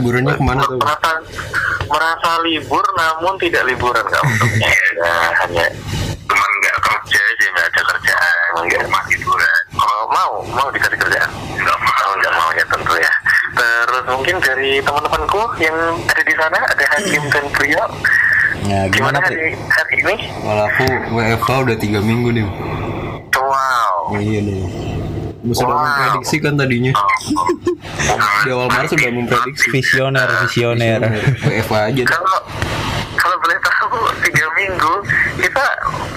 Liburannya ke mana tuh? Merasa, merasa libur namun tidak liburan nggak untungnya. ya, hanya cuman nggak kerja aja nggak ada kerjaan nggak mau liburan. Kalau mau mau dikasih kerjaan nggak mau nggak mau ya tentu ya. Terus mungkin dari teman-temanku yang ada di sana ada Hakim dan Priyo. Ya Gimana gimana hari hari ini? Malah aku WFH udah tiga minggu nih. Wow. Iya nih. Sudah Wow. memprediksi kan tadinya. Di awal Maret sudah memprediksi. Visioner, visioner. WFH aja. kalau kalau boleh tahu tiga minggu kita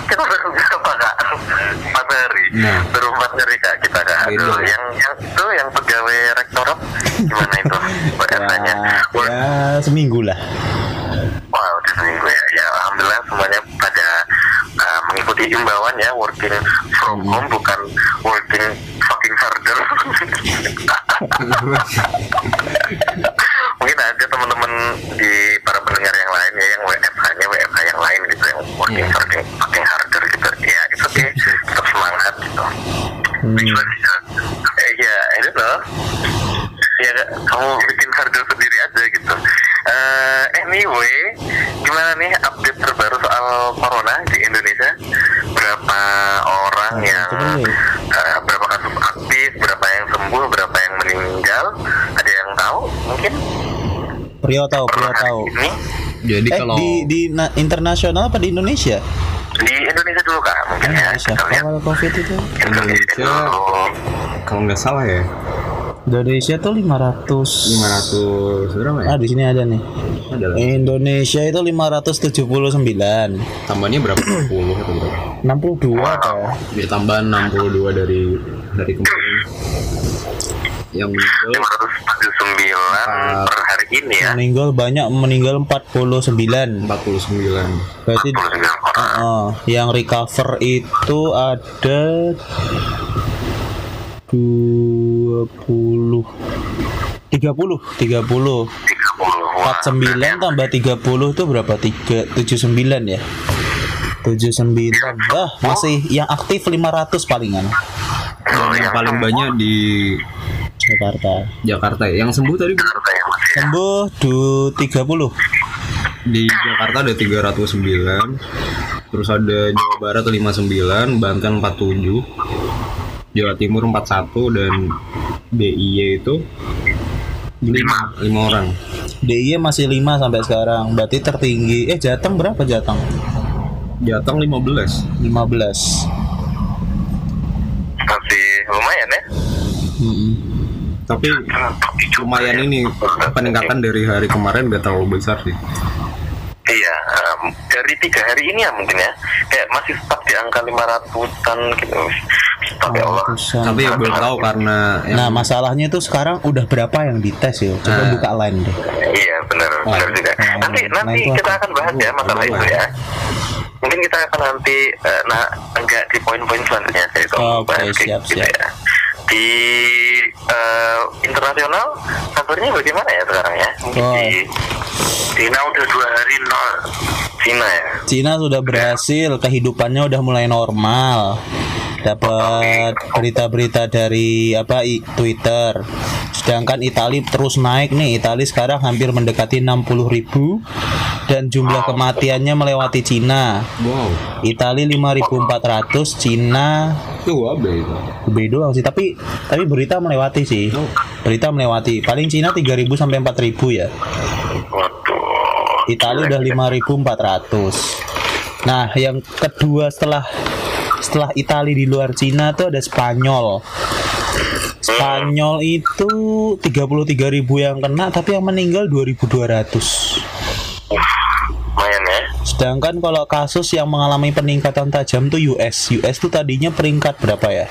kita baru berapa kak empat hari Nah. baru empat hari kak kita kak aduh yang yang itu yang pegawai rektorat gimana itu biasanya Ya, ya seminggu lah. wah udah seminggu ya ya alhamdulillah semuanya mengikuti imbauan ya working from home bukan working fucking harder. Mungkin ada teman-teman di para pendengar yang lain ya yang WFH-nya WFH yang lain gitu yang working Iya. fucking, fucking harder gitu. Ya itu oke tetap semangat gitu. Hmm. eh, ya itu loh ya kamu bikin harga sendiri aja gitu Eh, anyway gimana nih update terbaru soal corona di Indonesia berapa orang Nah, yang eh, berapa kasus aktif berapa yang sembuh berapa yang meninggal ada yang tahu mungkin Prio tahu, Prio tahu. ini Jadi Eh kalau di di na- internasional apa di Indonesia? di Indonesia dulu kak mungkin ya Indonesia. lihat Awal Covid itu. Indonesia Indonesia kalau nggak salah ya Indonesia tuh 500 500 berapa ya? Ah di sini ada nih. Ada lah. Indonesia itu 579. Tambahnya berapa? 60 atau berapa? 62 apa? Dia tambahan 62 dari dari kemarin. Yang meninggal 549 per hari ini ya Meninggal banyak meninggal 49. 49. Berarti 49 orang uh, yang recover itu ada 20 30 30 30 Wah, 49 tambah 30 itu berapa? 3 79 ya. 79. Wah, masih yang aktif 500 palingan Yang paling banyak di Jakarta. Jakarta ya. Yang sembuh tadi. Sembuh du 30. di Jakarta ada 309 terus ada Jawa Barat 59 Banten 47 Jawa Timur 41 dan DIY itu 5 5 orang DIY masih 5 sampai sekarang. Berarti tertinggi. Eh, Jateng berapa Jateng? Jateng 15 15. masih lumayan ya Mm-mm. tapi lumayan ini peningkatan dari hari kemarin gak terlalu besar sih Iya, em, dari tiga hari ini ya mungkin ya, kayak masih stuck di angka 500-an gitu. Tapi Allah. Tapi ya belum tahu karena yang Nah, masalahnya itu sekarang udah berapa yang dites ya? Coba Nah. buka line deh. Iya benar Wah, benar juga. nah, Nanti nah, nanti itu kita akan bahas ya masalah Boleh. itu ya. Mungkin kita akan nanti eh, nah enggak di poin-poin selanjutnya saya itu Oke, bahas kayak siap, gitu siap. ya. Di eh, internasional kabarnya bagaimana ya sekarang ya? Mungkin Oh. di Cina udah dua hari nol Cina ya. Cina sudah berhasil, kehidupannya udah mulai normal. Dapat berita-berita dari apa i- Twitter. Sedangkan Itali terus naik nih. Itali sekarang hampir mendekati 60.000 ribu dan jumlah kematiannya melewati Cina. wow. Itali 5.400, Cina Itu lebih doang sih. Tapi tapi berita melewati sih. Oh. Berita melewati. Paling Cina 3.000 sampai 4.000 ya. Italia udah 5.400. Nah, yang kedua setelah setelah Italia di luar Cina tuh ada Spanyol. Spanyol itu 33.000 yang kena tapi yang meninggal 2.200. Lumayan ya. Sedangkan kalau kasus yang mengalami peningkatan tajam tuh US. US tuh tadinya peringkat berapa ya?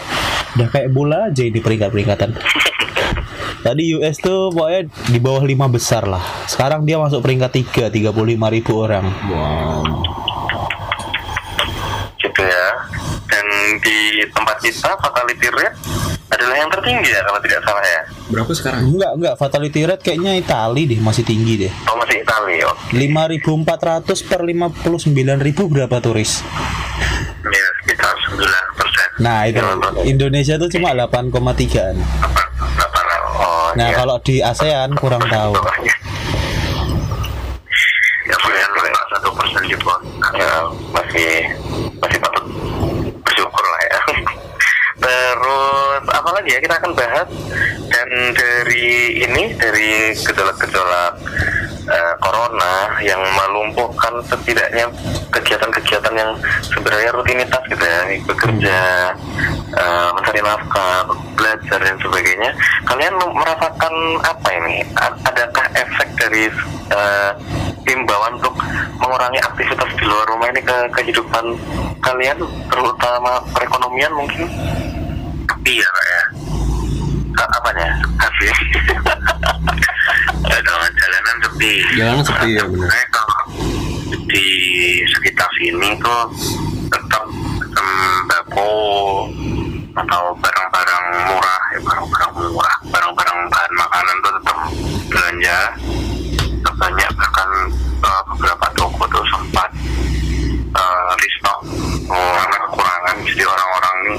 Udah kayak bola aja ini peringkat-peringkatan. Tadi US tuh pokoknya di bawah 5 besar lah. Sekarang dia masuk peringkat 3, 35 ribu orang. Wow. gitu ya dan di tempat kita fatality rate adalah yang tertinggi ya kalau tidak salah ya Berapa sekarang? Enggak, enggak. Fatality rate kayaknya Itali deh, masih tinggi deh. oh masih Italia oh. 5.400 per 59.000 berapa turis? ya sekitar 9 persen Nah, itu Indonesia tuh cuma 8,3an. oh Nah, iya. kalau di ASEAN kurang tahu. ya lumayan lumayan satu persen gitu ya masih masih patut bersyukur lah ya terus apa lagi ya kita akan bahas dan dari ini dari gejolak-gejolak eh, corona yang melumpuhkan setidaknya kegiatan-kegiatan yang sebenarnya rutinitas gitu ya bekerja eh, mencari nafkah belajar dan sebagainya. Kalian merasakan apa ini? Adakah efek dari eh, himbauan untuk mengurangi aktivitas di luar rumah ini ke kehidupan kalian terutama perekonomian mungkin? Iya ya. Apanya? Jalanan sepi Jalanan sepi ya benar. Di sekitar sini tuh tetap sembako atau barang-barang murah ya barang-barang murah barang-barang bahan makanan tuh tetap belanja Tetap banyak bahkan eh, beberapa toko tuh sempat eh, restock oh, karena kekurangan jadi orang-orang ini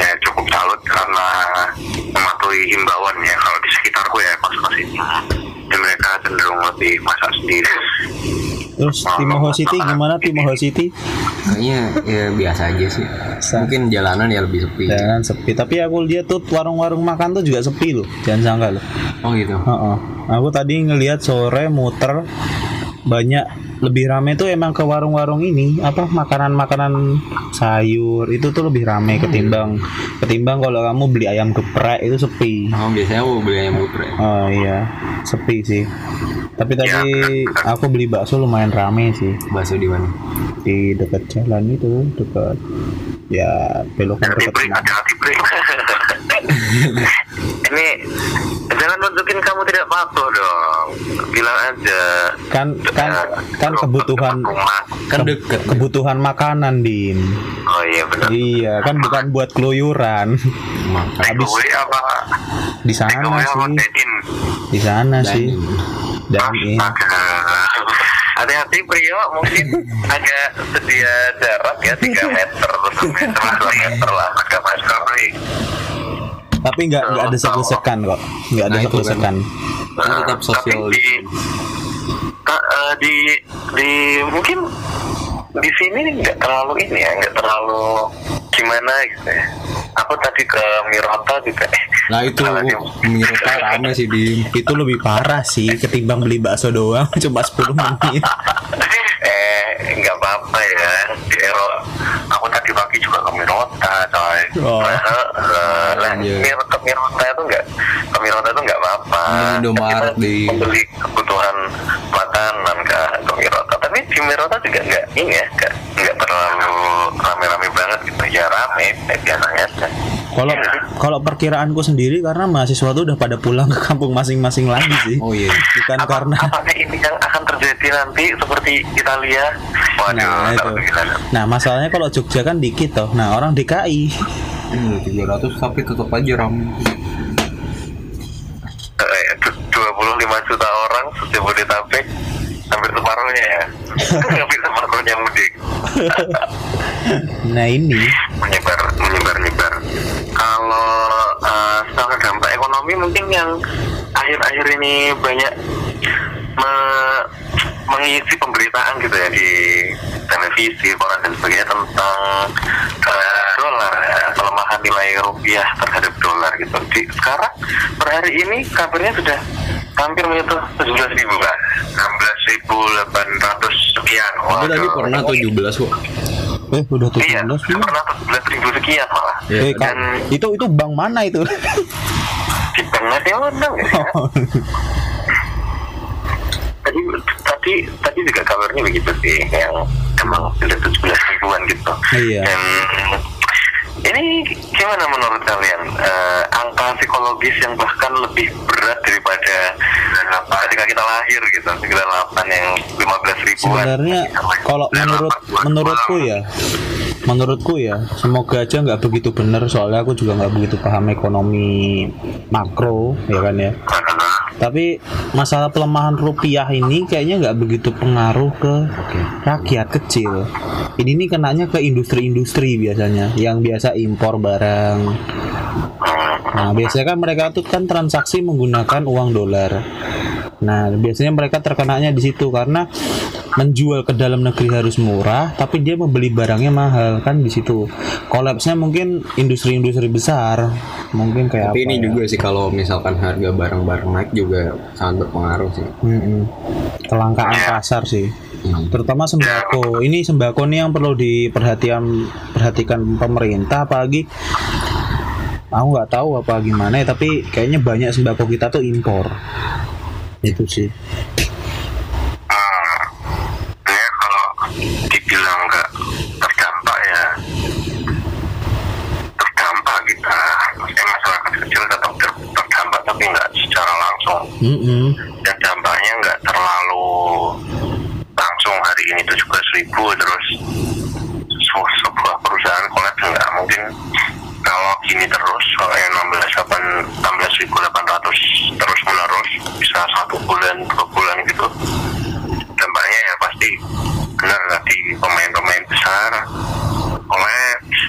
ya cukup salut karena mematuhi himbauan ya kalau di sekitarku ya kos-kos ini dan mereka cenderung lebih masak sendiri Terus Timoho City gimana Timoho City? Kayaknya ya biasa aja sih. Mungkin jalanan ya lebih sepi. Jangan sepi. Tapi aku lihat tuh warung-warung makan tuh juga sepi loh. Jangan sangka loh. Oh gitu. Heeh. Aku tadi ngelihat sore muter banyak lebih rame tuh emang ke warung-warung ini apa makanan-makanan sayur itu tuh lebih rame ketimbang ketimbang kalau kamu beli ayam geprek itu sepi. Oh biasanya aku beli ayam geprek. Oh iya, sepi sih. Tapi tadi aku beli bakso lumayan rame sih Bakso di mana? di dekat jalan itu, dekat ya belokan dekat ada nunjukin kamu tidak patuh dong. Bilang aja. Kan kan kan kebutuhan Kan ke- deket. kebutuhan makanan din. Oh iya benar. Iya kan bukan buat keluyuran. Habis apa? di sana sih. Di sana sih. dan ini. Hati-hati Prio mungkin agak sedia jarak ya 3 meter satu meter lah 2 meter lah agak masker break tapi nggak nggak ada sekan kok. Nggak ada Nah, kan. sekan Kan tetap Tapi social di, ta- eh, di di mungkin di sini nggak terlalu ini ya nggak terlalu gimana gitu ya. Aku tadi ke Mirota juga eh Nah itu Mirota rame sih di itu lebih parah sih ketimbang beli bakso doang cuma 10 menit. Eh nggak apa-apa ya. Di Ero aku tadi pagi juga ke Mirota coy Oh. Eh, eh, lah Iya. Mir- ke Mirota itu nggak ke Mirota itu nggak apa-apa Indomaret Kita di- membeli kebutuhan makanan ke ke Mirota tapi di Mirota juga nggak ini ya nggak nggak terlalu rame-rame banget gitu ya rame mepet biasanya aja. Kalau Iya. kalau perkiraanku sendiri karena mahasiswa tuh udah pada pulang ke kampung masing-masing lagi sih. Oh iya. Bukan Apa- karena apakah ini yang akan terjadi nanti seperti Italia? Waduh, Nah, itu. Nah, masalahnya kalau Jogja kan dikit toh. Nah, orang DKI. Hmm, 300 tapi tetap aja ram. Eh, du- 25 juta orang Jabodetabek hampir separuhnya ya. Hampir separuhnya mudik? Nah, ini. Menyebar menyebar nyebar. Kalau eh, secara dampak ekonomi mungkin yang akhir-akhir ini banyak me- mengisi pemberitaan gitu ya di televisi koran dan sebagainya tentang eh, dolar ya, pelemahan nilai rupiah terhadap dolar gitu di sekarang per hari ini kabarnya sudah hampir menyentuh 17 ribu kan 16.800 sekian Tapi tadi Waduh. pernah 17 kok. eh udah Iya, 17 belum? pernah 17 ribu sekian malah. Ya, Eh, dan itu itu bank mana itu? di bank nasional ya. Tadi tadi tadi juga kabarnya begitu sih, yang emang sudah 17 ribuan gitu. Iya. Dan ini gimana menurut kalian Eh, angka psikologis yang bahkan lebih berat daripada ketika kita lahir gitu, 98 yang 15 ribuan. Sebenarnya kalau menurut menurutku ya, menurutku ya, semoga aja nggak begitu benar soalnya aku juga nggak begitu paham ekonomi makro ya kan ya. Tapi masalah pelemahan rupiah ini kayaknya nggak begitu pengaruh ke rakyat kecil. Ini nih kenanya ke industri-industri biasanya, yang biasa impor barang. Nah, biasanya kan mereka tuh kan transaksi menggunakan uang dolar. Nah, biasanya mereka terkenanya di situ karena menjual ke dalam negeri harus murah, tapi dia membeli barangnya mahal kan di situ. Kolapsnya mungkin industri-industri besar, mungkin kayak Tapi apa ini ya? juga sih kalau misalkan harga barang-barang naik juga sangat berpengaruh sih. Mm-mm. kelangkaan Ya. pasar sih. Hmm. Terutama sembako. Ini sembako nih yang perlu diperhatikan perhatikan pemerintah apalagi aku nggak tahu apa gimana ya, tapi kayaknya banyak sembako kita tuh impor. Itu sih. Ah, ya kalau dibilang nggak terdampak ya terdampak kita maksudnya masyarakat kecil tetap ter- terdampak tapi nggak secara langsung Mm-mm. dan dampaknya nggak terlalu langsung hari ini 17 ribu terus se- sebuah perusahaan kolaps nggak mungkin kalau gini terus soalnya 16 16 16.800 terus menerus bisa satu bulan dua bulan gitu. Dampaknya ya pasti benar tadi pemain-pemain besar? Kolaps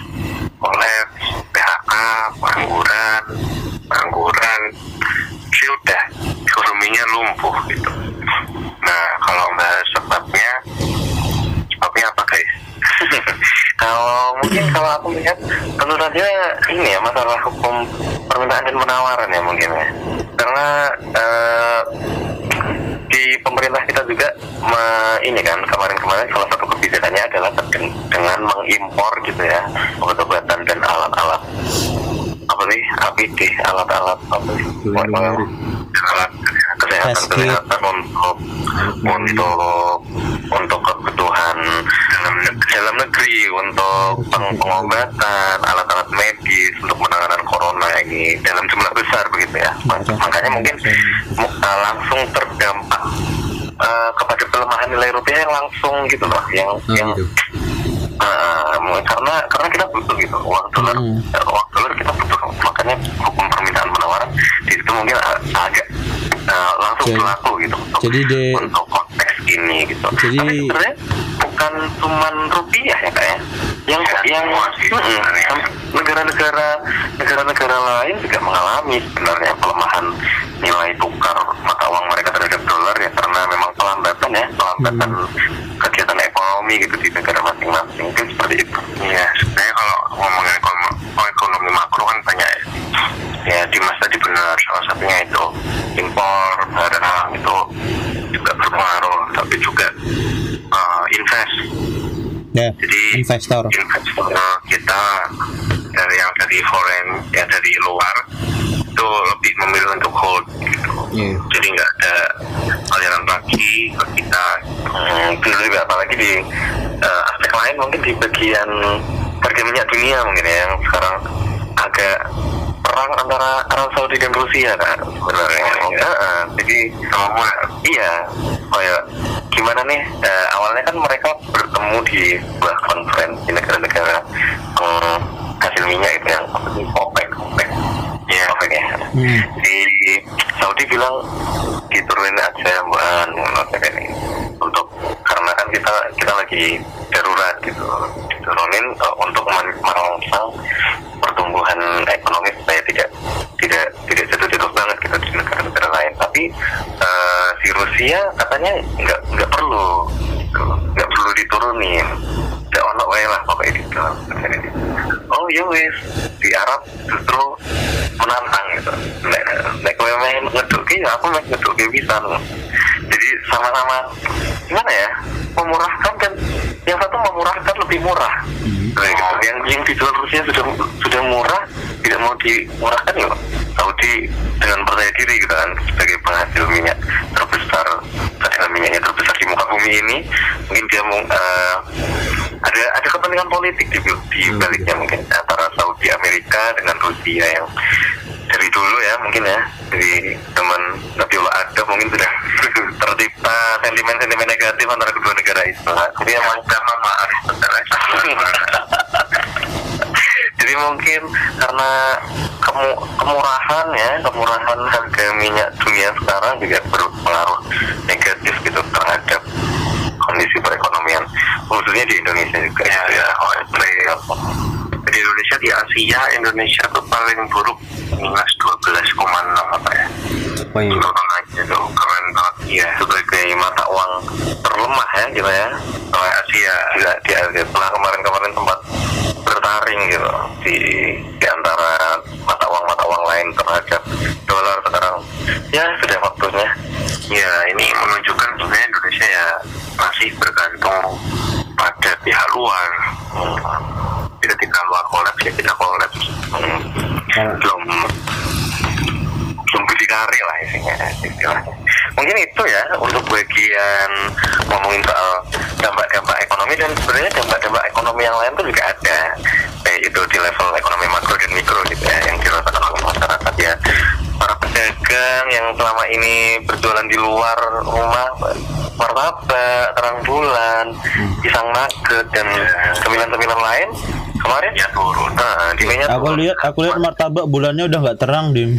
kolaps PHK pengangguran pengangguran sudah ekonominya lumpuh gitu. Nah kalau bahas sebabnya sebabnya apa guys kalau mungkin kalau aku lihat tentu saja ini ya masalah hukum permintaan dan penawaran ya mungkin ya. Karena eh, di pemerintah kita juga me- ini kan kemarin-kemarin salah satu kebijakannya adalah dengan mengimpor gitu ya obat-obatan dan alat-alat. Apa sih? APD alat-alat apa sih? Alat kesehatan kesehatan untuk untuk untuk kebutuhan dalam negeri, untuk peng- pengobatan alat-alat medis untuk penanganan corona ini dalam jumlah besar begitu ya makanya mungkin mu- uh, langsung terdampak uh, kepada pelemahan nilai rupiah yang langsung gitu loh yang Nah, yang gitu. uh, karena karena kita butuh gitu uang dolar Hmm. uang dolar kita butuh makanya hukum permintaan penawaran di situ mungkin agak uh, langsung Jadi- berlaku gitu untuk, jadi de- untuk konteks ini gitu. Jadi- tapi sebenarnya bukan cuman rupiah ya kak ya. Yang yang mm-mm, negara-negara negara-negara lain juga mengalami sebenarnya pelemahan nilai tukar mata uang mereka terhadap dolar ya karena memang pelambatan ya pelambatan kegiatan ekonomi gitu di negara masing-masing. Mungkin seperti itu. Ya sebenarnya kalau ngomongin ekonomi, ekonomi makro kan banyak ya ya di masa tadi benar salah satunya itu impor barang itu juga berpengaruh tapi juga uh, invest Ya, jadi investor. investor kita dari yang dari foreign ya dari luar itu lebih memilih untuk hold gitu Iya. jadi nggak ada aliran lagi ke kita hmm, juga apalagi di eh, aspek lain mungkin di bagian harga minyak dunia mungkin ya yang sekarang agak perang antara Arab Saudi dan Rusia kan sebenarnya. Heeh, jadi sama iya, oh ya gimana nih? Eh, awalnya kan mereka bertemu di sebuah konferensi negara-negara eh, hasil minyak itu yang OPEC, OPEC, ya OPEC ya. Hmm. Di Saudi bilang diturunin aja buat ini untuk kita kita lagi darurat gitu. Diturunin eh, untuk merangsang pertumbuhan ekonomi supaya tidak tidak tidak jatuh-jatuh banget gitu di negara-negara lain. Tapi eh, si Rusia katanya nggak nggak perlu gitu. nggak perlu diturunin. Nggak ono wae lah pokoknya gitu. Oh ya wis di Arab justru menantang gitu. Nek nek kowe main ngeduki aku main ngeduki bisa jadi sama-sama gimana ya memurahkan kan yang satu memurahkan lebih murah. Nah, gitu. yang yang dijual Rusia sudah sudah murah tidak mau dimurahkan ya Saudi dengan percaya diri gitu kan sebagai penghasil minyak terbesar cadangan minyaknya terbesar di muka bumi ini mungkin dia mau eh, ada ada kepentingan politik di, di baliknya mungkin antara Saudi Amerika dengan Rusia yang dari dulu ya mungkin ya. Dari teman Nabiullah Adam mungkin sudah tercipta sentimen-sentimen negatif antara kedua negara itu. Jadi emang sama Aristoteles jadi mungkin karena kemu kemurahan ya kemurahan harga minyak dunia sekarang juga berpengaruh negatif gitu terhadap kondisi perekonomian khususnya di Indonesia juga. Ya, ya. Di Indonesia di Asia Indonesia tuh paling buruk minus 12,6 apa ya? Yang aja tuh keren banget. Ya sebagai mata uang terlemah ya gitu ya. Oleh Asia juga di Asia. Setelah kemarin-kemarin sempat bertaring gitu. Di di antara mata uang mata uang lain terhadap dolar sekarang. Ya sudah waktunya. Ya ini menunjukkan sebenarnya Indonesia ya masih bergantung pada pihak luar hmm. ketika luar kolaps ya kita kolaps hmm. Belum belum berdikari lah isinya istilahnya. Mungkin itu ya untuk bagian ngomongin soal dampak-dampak ekonomi dan sebenarnya dampak-dampak ekonomi yang lain tuh juga ada. Baik itu di level ekonomi makro dan mikro gitu ya yang dirasakan oleh masyarakat ya. Para pedagang yang selama ini berjualan di luar rumah martabak, terang bulan, pisang nugget dan cemilan-cemilan lain kemarin ya turun. Nah, di Aku lihat aku lihat martabak bulannya udah nggak terang dim.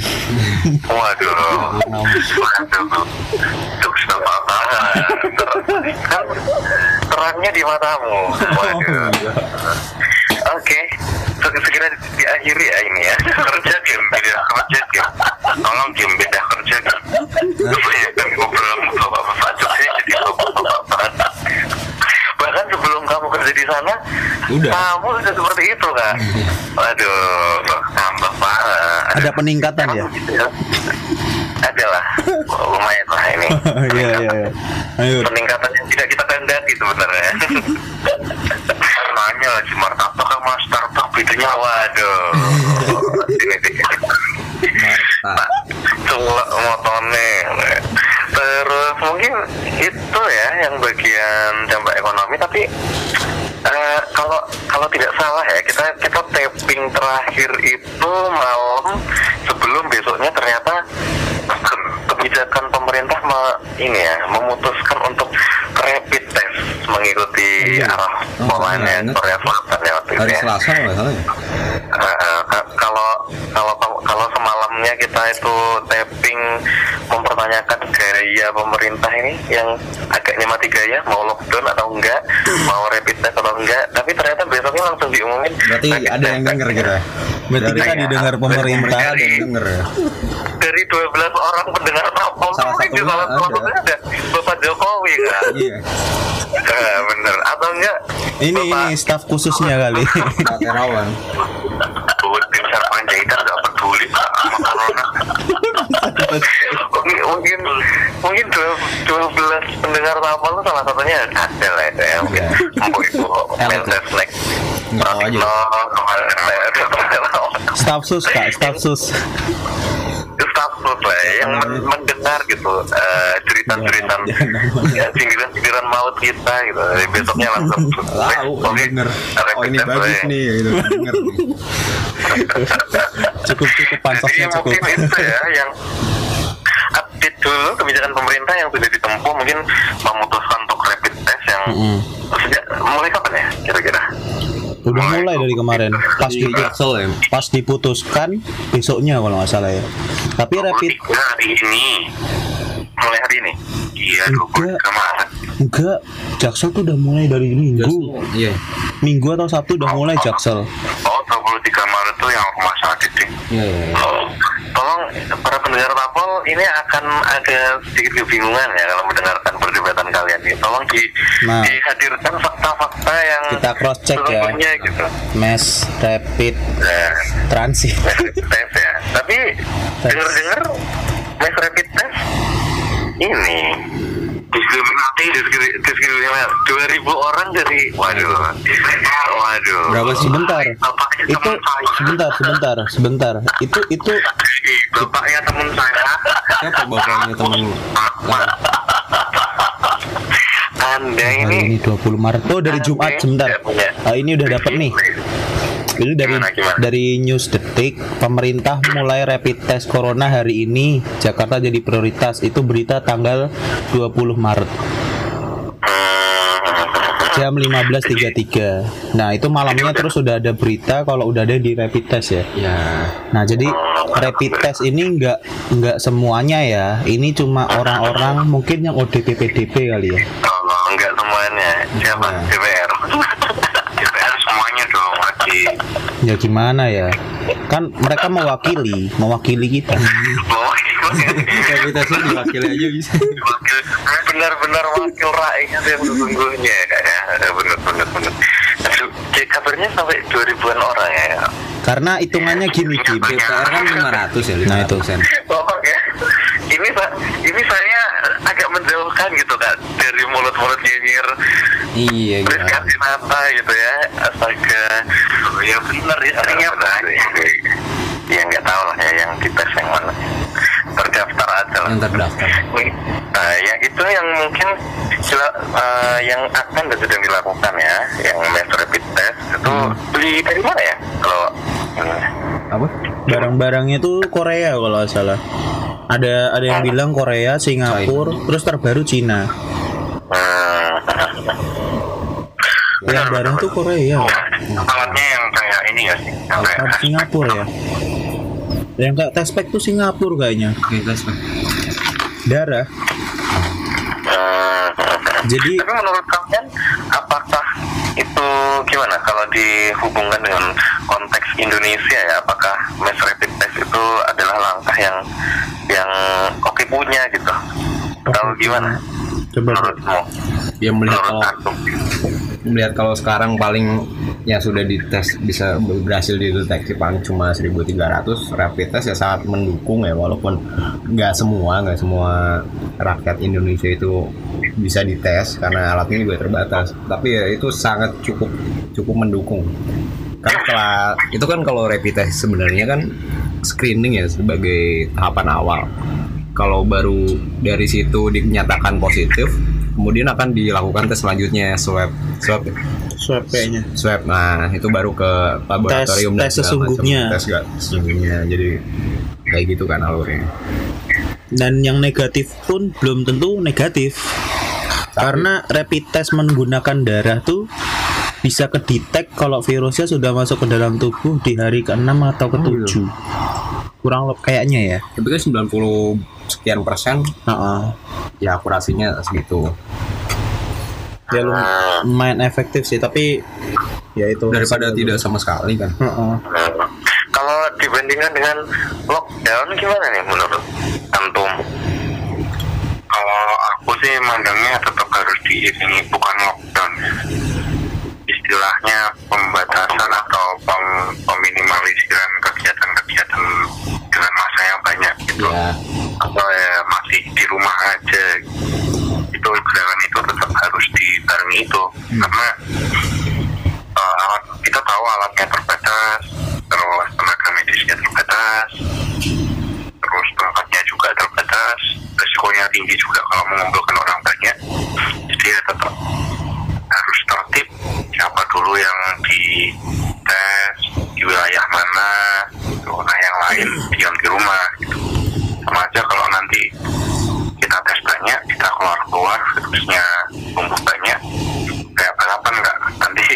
Waduh. Waduh. Kan terangnya di matamu. Waduh. Oke. Se- Segera diakhiri ya ini ya. Kerja game, beda kerja game. Tolong game beda kerja game. Kebanyakan ngobrol sama bapak-bapak jadi bapak-bapak. Bahkan sebelum kamu kerja di sana, Udah. kamu sudah seperti itu kan? Waduh, tambah parah. Ada peningkatan ya? Ada lah, lumayan lah ini. Iya iya. iya. Ayo. Peningkatan yang tidak kita kehendaki sebenarnya. Nanya lagi martabak sama Starbucks bedanya waduh. Nah, Celak motone. Terus mungkin itu ya yang bagian dampak ekonomi tapi eh, kalau kalau tidak salah ya kita kita tapping terakhir itu malam sebelum besoknya ternyata ke- kebijakan pemerintah me- ini ya memutuskan untuk rapid test mengikuti Iya. arah Oh, polanya. Korea Selatan ya waktu itu hari ya. Selasa ya Eh, eh, ka- kalau kalau kalau semalamnya kita itu tapping mempertanyakan gaya pemerintah ini yang agaknya mati gaya mau lockdown atau enggak mau rapid test atau enggak tapi ternyata besoknya langsung diumumin berarti ada yang test. denger kira Berarti kita didengar pemerintah. ada yang denger ya dari 12 orang pendengar Tapol Salah satunya salah ada. satunya ada Bapak Jokowi kan iya Eh, bener atau enggak Ini Bapak ini staf khususnya kali. Pak Terawan Tuh, tim sar Panjaitan nggak peduli Pak, sama corona mungkin mungkin dua dua belas pendengar tapal itu salah satunya ada lah itu ya mungkin mau itu Menses Snack Nggak tahu aja. Staf sus kak, staf sus. Staff upload lah ya, yang men- mendengar gitu eh, cerita-cerita Jangan namanya. ya, sindiran-sindiran maut kita gitu. Besoknya langsung Tahu, rapid Oh ini bagus nih, gitu. Denger cukup cukup pansosnya cukup mungkin itu ya yang dulu kebijakan pemerintah yang sudah ditempuh mungkin memutuskan untuk rapid test yang Mm-mm. sejak mulai kapan ya kira-kira? udah mulai dari kemarin pas di Jaksel ya. pas diputuskan besoknya kalau nggak salah ya tapi rapid 23 hari ini mulai hari ini iya Enggak. 23 Maret enggak jaksel tuh udah mulai dari minggu Iya. minggu atau sabtu udah mulai jaksel oh 23 Maret tuh yang rumah sakit sih Iya, iya. iya. Oh, tolong para pendengar Tapol ini akan ada sedikit kebingungan ya kalau mendengarkan perdebatan kalian ini. Tolong di, Nah. dihadirkan fakta-fakta yang Kita cross check ya. gitu. mass rapid Nah, transit rapid test ya. Tapi dengar-dengar mass rapid test ini diskriminasi diskri- diskriminasi. Dua ribu orang dari waduh. Waduh. Berapa sebentar. Itu teman sebentar sebentar sebentar. Itu itu bapaknya teman saya. Siapa bapaknya temen Nah, anda ini ini 20 Maret. Oh dari Jumat sebentar. Ah, ini udah dapat nih. Ini dari Gimana, gimana? dari news detik pemerintah mulai rapid test corona hari ini. Jakarta jadi prioritas. Itu berita tanggal 20 Maret. Jam 15.33 nah itu malamnya terus sudah ada berita kalau udah ada di rapid test ya? Ya. Nah, jadi rapid test ini nggak nggak semuanya ya. Ini cuma orang-orang mungkin yang ODP PDP kali ya. Siapa. DPR DPR semuanya dong lagi Ya gimana ya? Kan mereka mewakili, mewakili kita. mau Kapasitasnya diwakili aja bisa. wakil benar-benar wakil rakyat yang sesungguhnya ya kak ya benar kayak kabarnya sampai 2000-an orang ya Karena hitungannya gini. DPR kan 500 ya, 500 Nah, itu. sen. Ya. Ini Pak, ini saya agak menjauhkan gitu kak dari mulut-mulut nyinyir Iya, terus iya. kasih mata gitu ya astaga oh, ya bener ya artinya banyak ya nggak tahu lah ya yang dites yang mana terdaftar aja lah Yang terdaftar. nah yang itu yang mungkin sila- eh, yang akan dan sedang dilakukan ya yang mass rapid test itu beli dari mana ya kalau ini? Apa? Barang-barangnya tuh Korea kalau salah. Ada ada yang bilang Korea, Singapura, terus terbaru Cina. Hmm. Yang barang tuh Korea. alatnya yang kayak ini ya sih Singapura ya. Yang kayak tespek tuh Singapura kayaknya. Oke, tes. Darah. Hmm. Jadi Tapi menurut kalian apakah itu gimana kalau dihubungkan dengan konteks Indonesia ya? Apakah mass rapid test itu adalah langkah yang yang oke punya gitu? Atau gimana? coba Menurutmu? Ya melihat Menurut kalau aku? melihat kalau sekarang paling yang sudah dites bisa berhasil dideteksi paling cuma 1300 rapid test ya sangat mendukung ya walaupun nggak semua nggak semua rakyat Indonesia itu bisa dites karena alatnya juga terbatas tapi ya itu sangat cukup cukup mendukung karena setelah itu kan kalau rapid test sebenarnya kan screening ya sebagai tahapan awal kalau baru dari situ dinyatakan positif kemudian akan dilakukan tes selanjutnya swab swab swab kayaknya. swab nah itu baru ke laboratorium dan tes segala macam. sesungguhnya. tes gak sesungguhnya jadi kayak gitu kan alurnya Dan yang negatif pun belum tentu negatif. Karena rapid test menggunakan darah tuh bisa kedetek kalau virusnya sudah masuk ke dalam tubuh di hari ke-6 atau ke-7. Kurang lebih kayaknya ya. tapi kan 90 sekian persen Heeh. ya akurasinya segitu Ya lumayan efektif sih, tapi ya itu daripada tidak sama sekali kan Heeh. Hmm. Kalau dibandingkan dengan lockdown gimana nih menurut antum? Kalau aku sih mandangnya tetap harus diiringi bukan lockdown. Istilahnya pembatasan atau pem- peminimalisan kegiatan-kegiatan dengan masa yang banyak gitu. ya Atau masih di rumah aja. Itu gerakan itu tetap harus dibarengi itu karena uh, alat- kita tahu alatnya terbatas, terus tenaga medisnya terbatas, terus tempat terbatas resikonya tinggi juga kalau mengumpulkan orang banyak jadi ya tetap harus tertib siapa dulu yang di tes di wilayah mana gitu. nah yang lain diam di rumah gitu. sama aja kalau nanti kita tes banyak kita keluar virusnya tumbuh banyak kayak balapan nggak? Nanti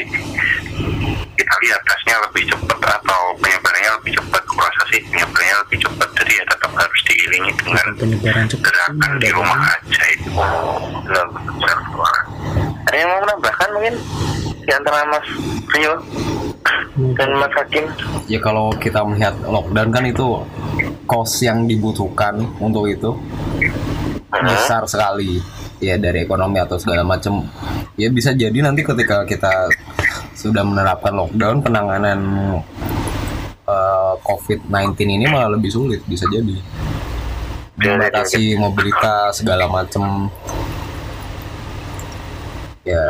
kita lihat tesnya lebih cepat atau penyebarannya lebih cepat kurasa sih penyebarannya lebih cepat. Jadi ya tetap harus diiringi dengan penyebaran cepat gerakan di rumah aja itu. Keluar ada yang mau menambahkan mungkin? Di antara Mas Rio dan Mas Hakim? Ya kalau kita melihat lockdown kan itu cost yang dibutuhkan untuk itu besar sekali ya dari ekonomi atau segala macam ya bisa jadi nanti ketika kita sudah menerapkan lockdown penanganan eh, COVID-19 ini malah lebih sulit bisa jadi. Membatasi mobilitas segala macam ya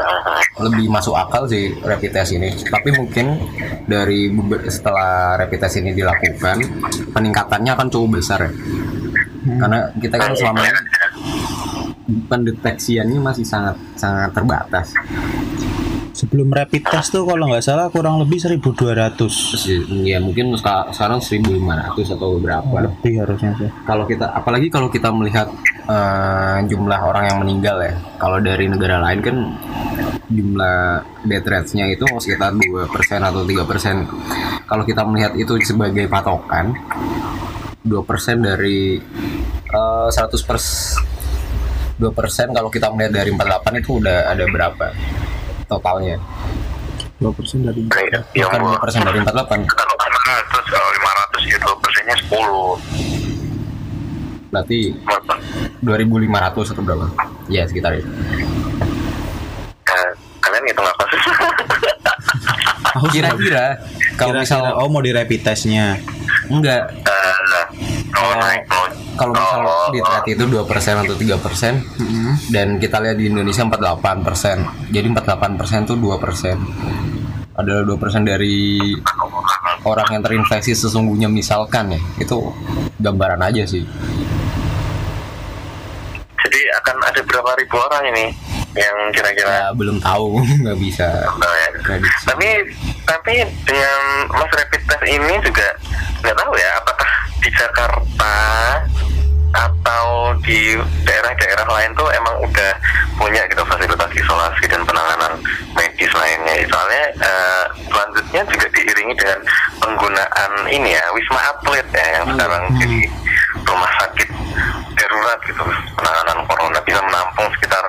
lebih masuk akal sih rapid test ini. Tapi mungkin dari setelah rapid test ini dilakukan peningkatannya akan cukup besar ya. Karena kita kan selama ini pendeteksiannya masih sangat sangat terbatas. Sebelum rapid test tuh kalau nggak salah kurang lebih 1200 Terus ya, ya mungkin seka- sekarang 1500 atau berapa. Lebih harusnya sih. Kalau kita apalagi kalau kita melihat eh, jumlah orang yang meninggal ya. Kalau dari negara lain kan jumlah death rate-nya itu sekitar 2% atau 3% kalau kita melihat itu sebagai patokan 2% dari eh, 100 pers 2% kalau kita melihat dari 48 itu udah ada berapa totalnya? 2% dari yang bukan 2% dari 48 kalau 500 kalau 500 itu persennya 10 berarti 2500 atau berapa? Ya sekitar itu. Eh, kalian ngitung apa? Sih? kira-kira kalau misal oh mau di rapid testnya. Enggak. Eh, Kalau- naik mau kalau misal di trade itu 2% atau 3% dan kita lihat di Indonesia 48% jadi 48% itu 2% adalah 2% dari orang yang terinfeksi sesungguhnya misalkan ya. Itu gambaran aja sih. Jadi akan ada berapa ribu orang ini yang kira-kira ya belum tahu nggak bisa. Ya. tapi tapi dengan mas rapid test ini juga nggak tahu ya apakah di Jakarta atau di daerah-daerah lain tuh emang udah punya gitu fasilitas isolasi dan penanganan medis lainnya. Soalnya eh, selanjutnya juga diiringi dengan penggunaan ini ya wisma atlet ya yang sekarang jadi rumah sakit darurat gitu. Penanganan corona bisa menampung sekitar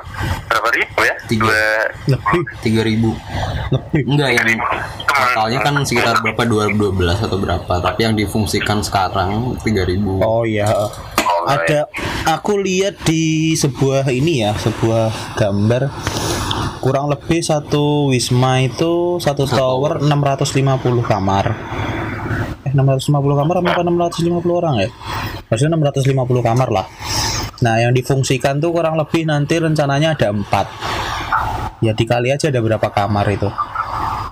berapa ribu ya? Tiga. dua lebih. 3000 lebih. Enggak yang totalnya kan sekitar berapa? 2012 atau berapa. Tapi yang difungsikan sekarang 3000 oh iya ada aku lihat di sebuah ini ya sebuah gambar. Kurang lebih satu wisma itu satu tower 650 kamar. Eh 650 kamar apa 650 orang ya? Harusnya 650 kamar lah. Nah yang difungsikan tuh kurang lebih nanti rencananya ada empat. Ya dikali aja ada berapa kamar itu.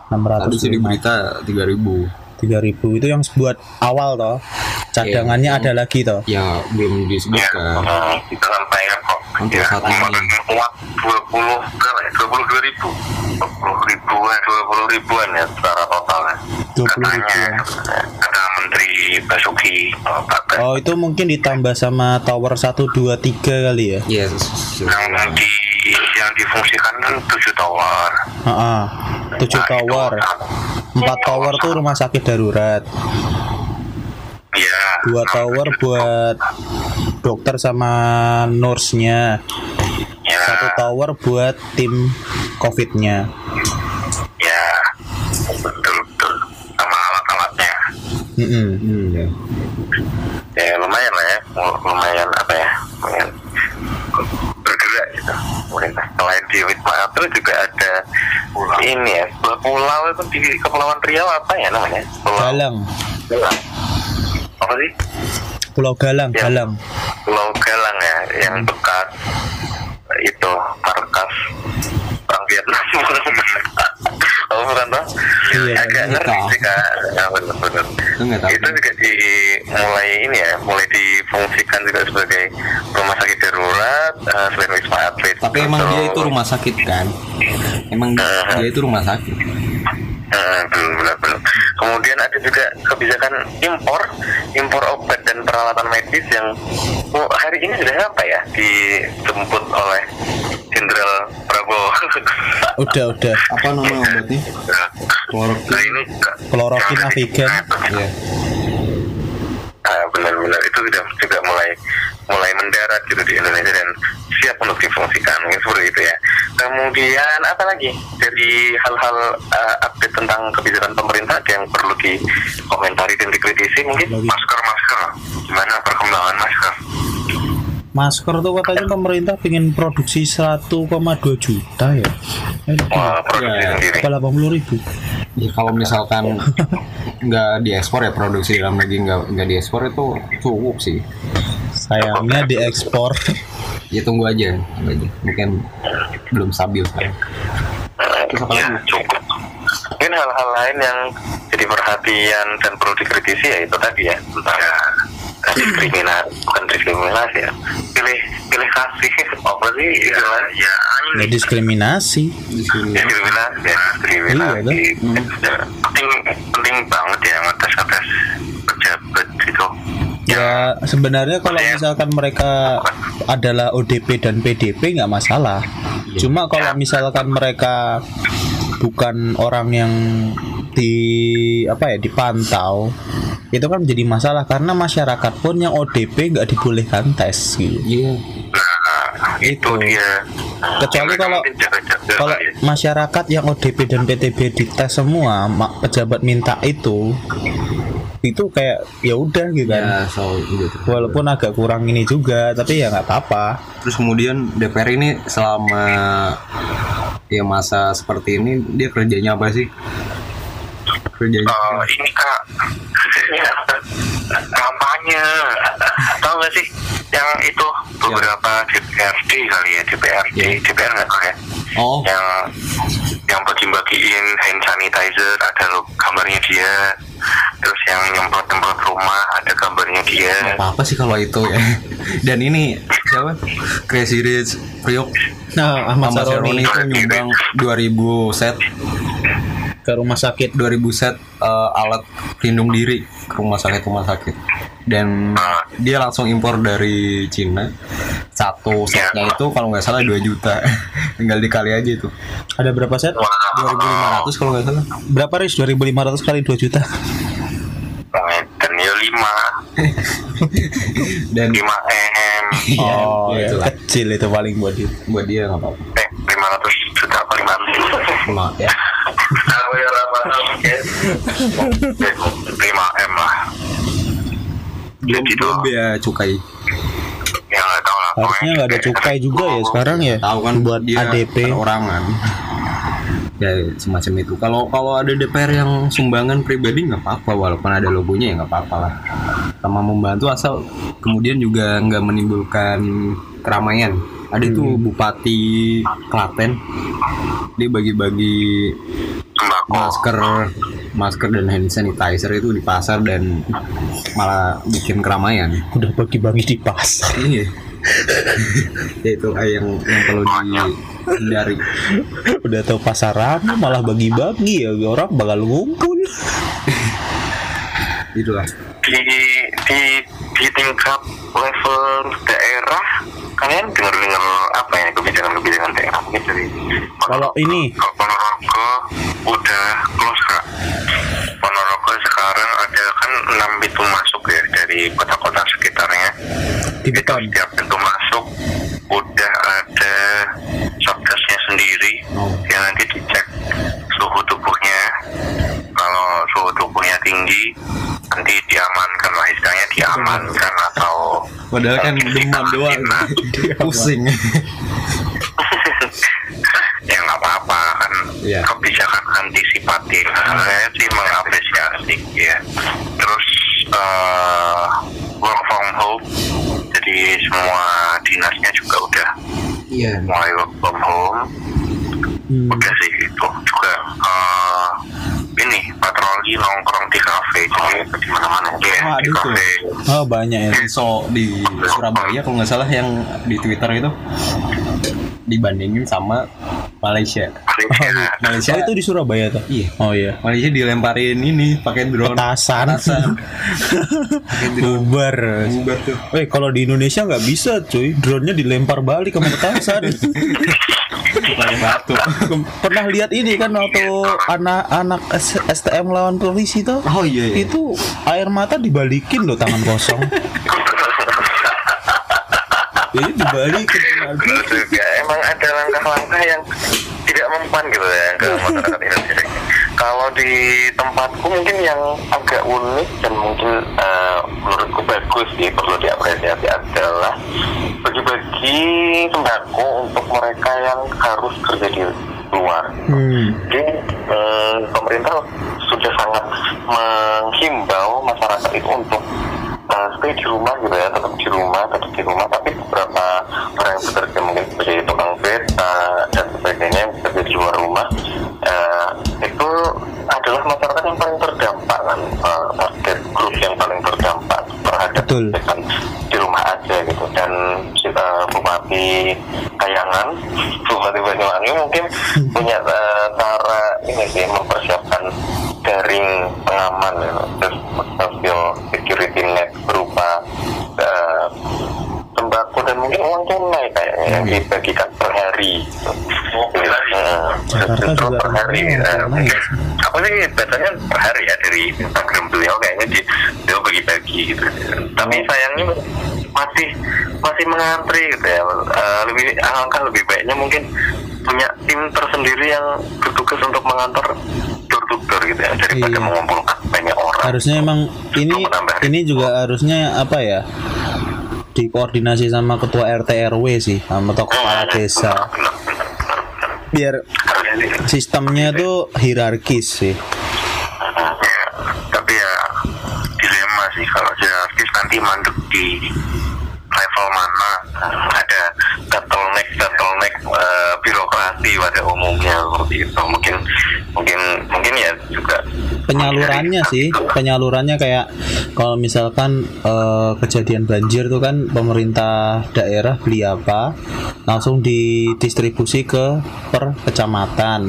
Tadi sih di 650 berita 3000 3000 itu yang buat awal toh cadangannya ada lagi toh? Ya belum ya disebutkan eh, kita sampaikan kok. Untuk ya, saat ini. uang dua puluh berapa ya dua puluh dua ribu. dua puluh ribuan dua puluh ribuan ya secara totalnya. 20 katanya ribuan. eh, ada Menteri Basuki eh, Pak Oh itu mungkin ditambah sama tower 1, 2, 3 kali ya? Yes yang di yang difungsikan kan tujuh tower. Heeh. 7 Nah, tower. 4 tower tuh rumah sakit darurat ya 2 tower buat dokter sama nurse-nya. Ya satu tower buat tim covid-nya. Ya betul betul. Sama alat-alatnya. Mm-mm. hmm, ya. ya lumayan lah ya. Lumayan apa ya? Lumayan bergerak gitu. Pemerintah selain di Wisma Atlet juga ada ini ya pulau itu di Kepulauan Riau apa ya namanya? Pulau Galang Galang apa sih? Pulau Galang Ya. Galang. Pulau Galang ya yang bekas itu markas perang Vietnam. Oh bukan toh Iya, agak iya. ngeri sih kak. Nggak tahu. itu juga di mulai ini ya mulai difungsikan juga sebagai rumah sakit darurat eh, selain wisma atlet. Tapi emang dia itu rumah sakit kan? Emang dia itu rumah sakit. Eh, belum belum belum kemudian ada juga kebijakan impor impor obat dan peralatan medis yang oh, hari ini sudah apa ya dijemput oleh Jenderal Prabowo Udah, udah. Apa nama obatnya? nah Kloroquine. ini Kloroquine Avigan. Iya. Ah, benar-benar itu sudah juga mulai mulai mendarat gitu di Indonesia dan siap untuk difungsikan mungkin seperti itu ya. Kemudian apa lagi dari hal-hal uh, update tentang kebijakan pemerintah yang perlu dikomentari dan dikritisi mungkin masker masker gimana perkembangan masker? Masker tuh katanya pemerintah pengen produksi 1,2 juta ya. Eh, Wah, produksi Ya. sendiri. Apa 80 ribu? Ya kalau misalkan nggak diekspor ya produksi dalam negeri nggak nggak diekspor itu cukup sih. Sayangnya diekspor. Ya tunggu aja, tunggu aja. Mungkin belum stabil kan. Terus apa ya lagi? cukup. Mungkin hal-hal lain yang jadi perhatian dan perlu dikritisi ya itu tadi ya tentang diskriminasi bukan diskriminasi ya. Pilih pilih kasih. Apa sih? Istilah ya Ya diskriminasi. Di sini. diskriminasi ya diskriminasi. Iya, Ya, penting penting banget ya ngetes ngetes pejabat itu. Ya sebenarnya kalau misalkan mereka adalah ODP dan PDP nggak masalah. Cuma kalau misalkan mereka bukan orang yang di apa ya dipantau itu kan menjadi masalah karena masyarakat pun yang ODP nggak dibolehkan tes gitu. Iya. nah itu Itu. dia Kecuali kalau- Kalau ya. masyarakat yang ODP dan PTB dites semua, pejabat minta itu, itu kayak ya udah gitu kan. Ya, so gitu. Walaupun agak kurang ini juga, tapi ya nggak apa-apa. Terus kemudian DPR ini selama ya masa seperti ini dia kerjanya apa sih? Kerjanya Oh, ini kak. Ya, kampanye. Tahu nggak sih yang itu? Beberapa DPRD kali ya DPRD Ya. DPR nggak tahu ya? Oh, yang yang bagi-bagiin hand sanitizer ada lo gambarnya dia. Terus yang nyemprot-nyemprot rumah ada gambarnya dia. Apa apa sih kalau itu ya. Dan ini siapa? Crazy Rich Priok. Nah, Ahmad Saroni itu nyumbang 2000 set ke rumah sakit. 2000 set eh, alat pelindung diri ke rumah sakit rumah sakit. Dan dia langsung impor dari Cina. Satu setnya itu kalau nggak salah 2 juta. Tinggal dikali aja itu. Ada berapa set? Wah, 2500 kalau nggak salah. Berapa ris? 2500 kali 2 juta. dan ya lima. Dan lima m. Oh, iya, ya, itulah. kecil itu paling buat dia. buat dia nggak apa-apa. Eh lima ratus juta apa Cuma, ya lima m lah belum Jadi belum biaya cukai. Ya nggak tahu lah. Harusnya nggak ada cukai juga ya sekarang ya. tahu kan buat dia ADP. perorangan ya semacam itu. Kalau kalau ada DPR yang sumbangan pribadi nggak apa-apa. Walaupun ada logonya ya nggak apa-apa lah. Sama membantu asal kemudian juga nggak menimbulkan keramaian ada itu Hmm. bupati Klaten. Dia bagi-bagi masker masker dan hand sanitizer itu di pasar dan malah bikin keramaian. Udah bagi-bagi di pasar. iya. Ya itu yang yang perlu dihindari. Udah tahu pasaran malah bagi-bagi ya. Orang bakal ngumpul. itulah. Di di di tingkat level daerah kalian dengar dengar apa ya kebijakan kebijakan daerah mungkin dari Kalau ini? Kalau Ponorogo udah close kak. Ponorogo sekarang ada kan enam pintu masuk ya dari kota-kota sekitarnya. Di itu depan. setiap pintu masuk udah ada satgasnya sendiri Oh. yang nanti dicek suhu tubuhnya. Kalau suhu tubuhnya tinggi nanti diamankan lah istilahnya diamankan atau padahal kan demam doang. Pusing. Ya nggak apa-apa. Kan Iya. kebijakan antisipatif. Saya sih mengapresiasi ya. Terus eh, work from home. Jadi semua dinasnya juga udah iya. mulai work from home. Hmm. udah sih itu juga ini lagi nongkrong di kafe jadi di mana-mana aja Ah, di itu. kafe Oh banyak ya. so di Surabaya kalau nggak salah yang di Twitter itu dibandingin sama Malaysia. Malaysia Malaysia Oh itu di Surabaya tuh. Iya. Oh iya. Malaysia dilemparin ini pakai drone. Petasan. Petasan. Bubar. Bubar tuh. Eh kalau di Indonesia nggak bisa cuy, drone-nya dilempar balik ke petasan. Pakai batu. Pernah lihat ini kan waktu anak-anak STM lawan polisi tuh? Oh iya. iya. Itu air mata dibalikin loh tangan kosong. Jadi dibalikin. Juga emang ada langkah-langkah yang tidak mempan gitu ya ke masyarakat Indonesia kalau di tempatku mungkin yang agak unik dan mungkin eh, menurutku bagus sih perlu diapresiasi adalah bagi-bagi sembako untuk mereka yang harus kerja di luar Hmm. jadi eh, pemerintah sudah sangat menghimbau masyarakat itu untuk eh, stay di rumah gitu ya, tetap di rumah, tetap di rumah. Tapi beberapa orang yang bekerja mungkin sebagai tukang beta dan sebagainya di luar rumah eh, itu adalah masyarakat yang paling terdampak kan, eh, target grup yang paling terdampak terhadap Betul. kebijakan di rumah aja gitu. Dan eh, bupati Kayangan, bupati Banyuwangi mungkin punya eh, cara ini sih mempersiapkan jaring pengaman ya, terus social security net berupa sembako dan mungkin uang tunai kayaknya yang dibagikan per hari. Eh, Jakarta juga per hari. eh, tunai ya? aku sih bacanya per hari ya dari Instagram beliau kayaknya di beliau bagi-bagi gitu. Tapi sayangnya masih masih mengantri gitu ya. Eh, lebih alangkah lebih baiknya mungkin punya tim tersendiri yang bertugas untuk mengantar door to door gitu ya daripada Iya. mengumpulkan banyak orang. Harusnya emang ini ini juga harusnya apa ya? Dikoordinasi sama ketua RT RW sih, sama atau kepala desa. Benar, benar, benar, benar. Biar sistemnya tuh hierarkis sih. Tapi ya dilema sih kalau jerarkis nanti mandek di level mana ada bottleneck bottleneck eh, birokrasi pada umumnya seperti itu. Mungkin mungkin mungkin ya juga. Penyalurannya sih penyalurannya kayak kalau misalkan eh, kejadian banjir tuh kan pemerintah daerah beli apa langsung didistribusi ke per kecamatan.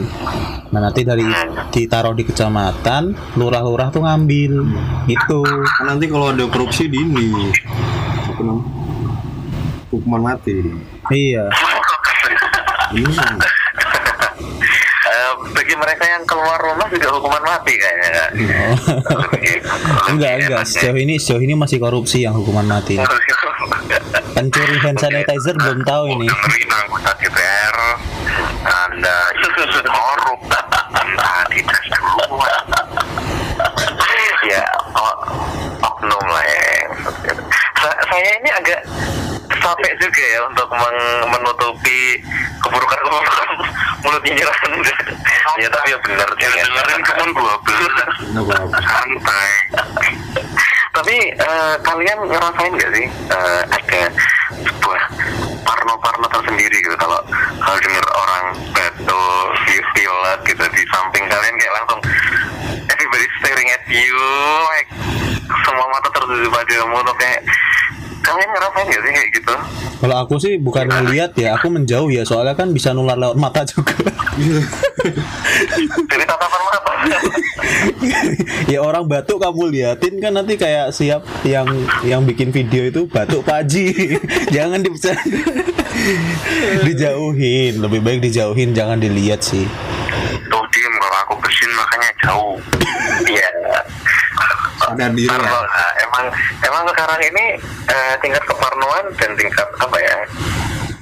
Nah nanti dari ditaruh di kecamatan lurah-lurah tuh ngambil gitu. Kan nanti kalau ada korupsi di ini? Hukuman mati. iya. Ini Eh, bagi mereka yang keluar rumah juga hukuman mati kayaknya oh. Enggak enggak. Sejauh ini sejauh ini masih korupsi yang hukuman mati pencuri hand sanitizer belum tahu ini. Dengerin anggota DPR anda korup. Anda tidak dulu ya oknum lah ya. Sa- saya ini agak capek juga ya untuk meng- menutupi keburukan-keburukan mulut nyinyiran ya tapi ya benar sih ya. dengerin 12 nggak apa-apa. santai tapi eh, kalian ngerasain nggak sih eh, ada sebuah parno-parno tersendiri gitu kalau kalau denger orang batu vi- violet gitu di samping kalian kayak langsung everybody staring at you like semua mata tertuju padamu tuh kayak kalian ngerasain nggak sih kayak gitu Kalau aku sih bukan ngeliat ya, aku menjauh ya, soalnya kan bisa nular lewat mata juga. dari tatapan mata ya orang batuk kamu liatin kan nanti kayak siap yang yang bikin video itu batuk Pak Haji. jangan di dijauhin, lebih baik dijauhin, jangan dilihat sih. tuh diem kalau aku bersin makanya jauh Parno, lah. nah, emang emang sekarang ini eh, tingkat keparnoan dan tingkat apa ya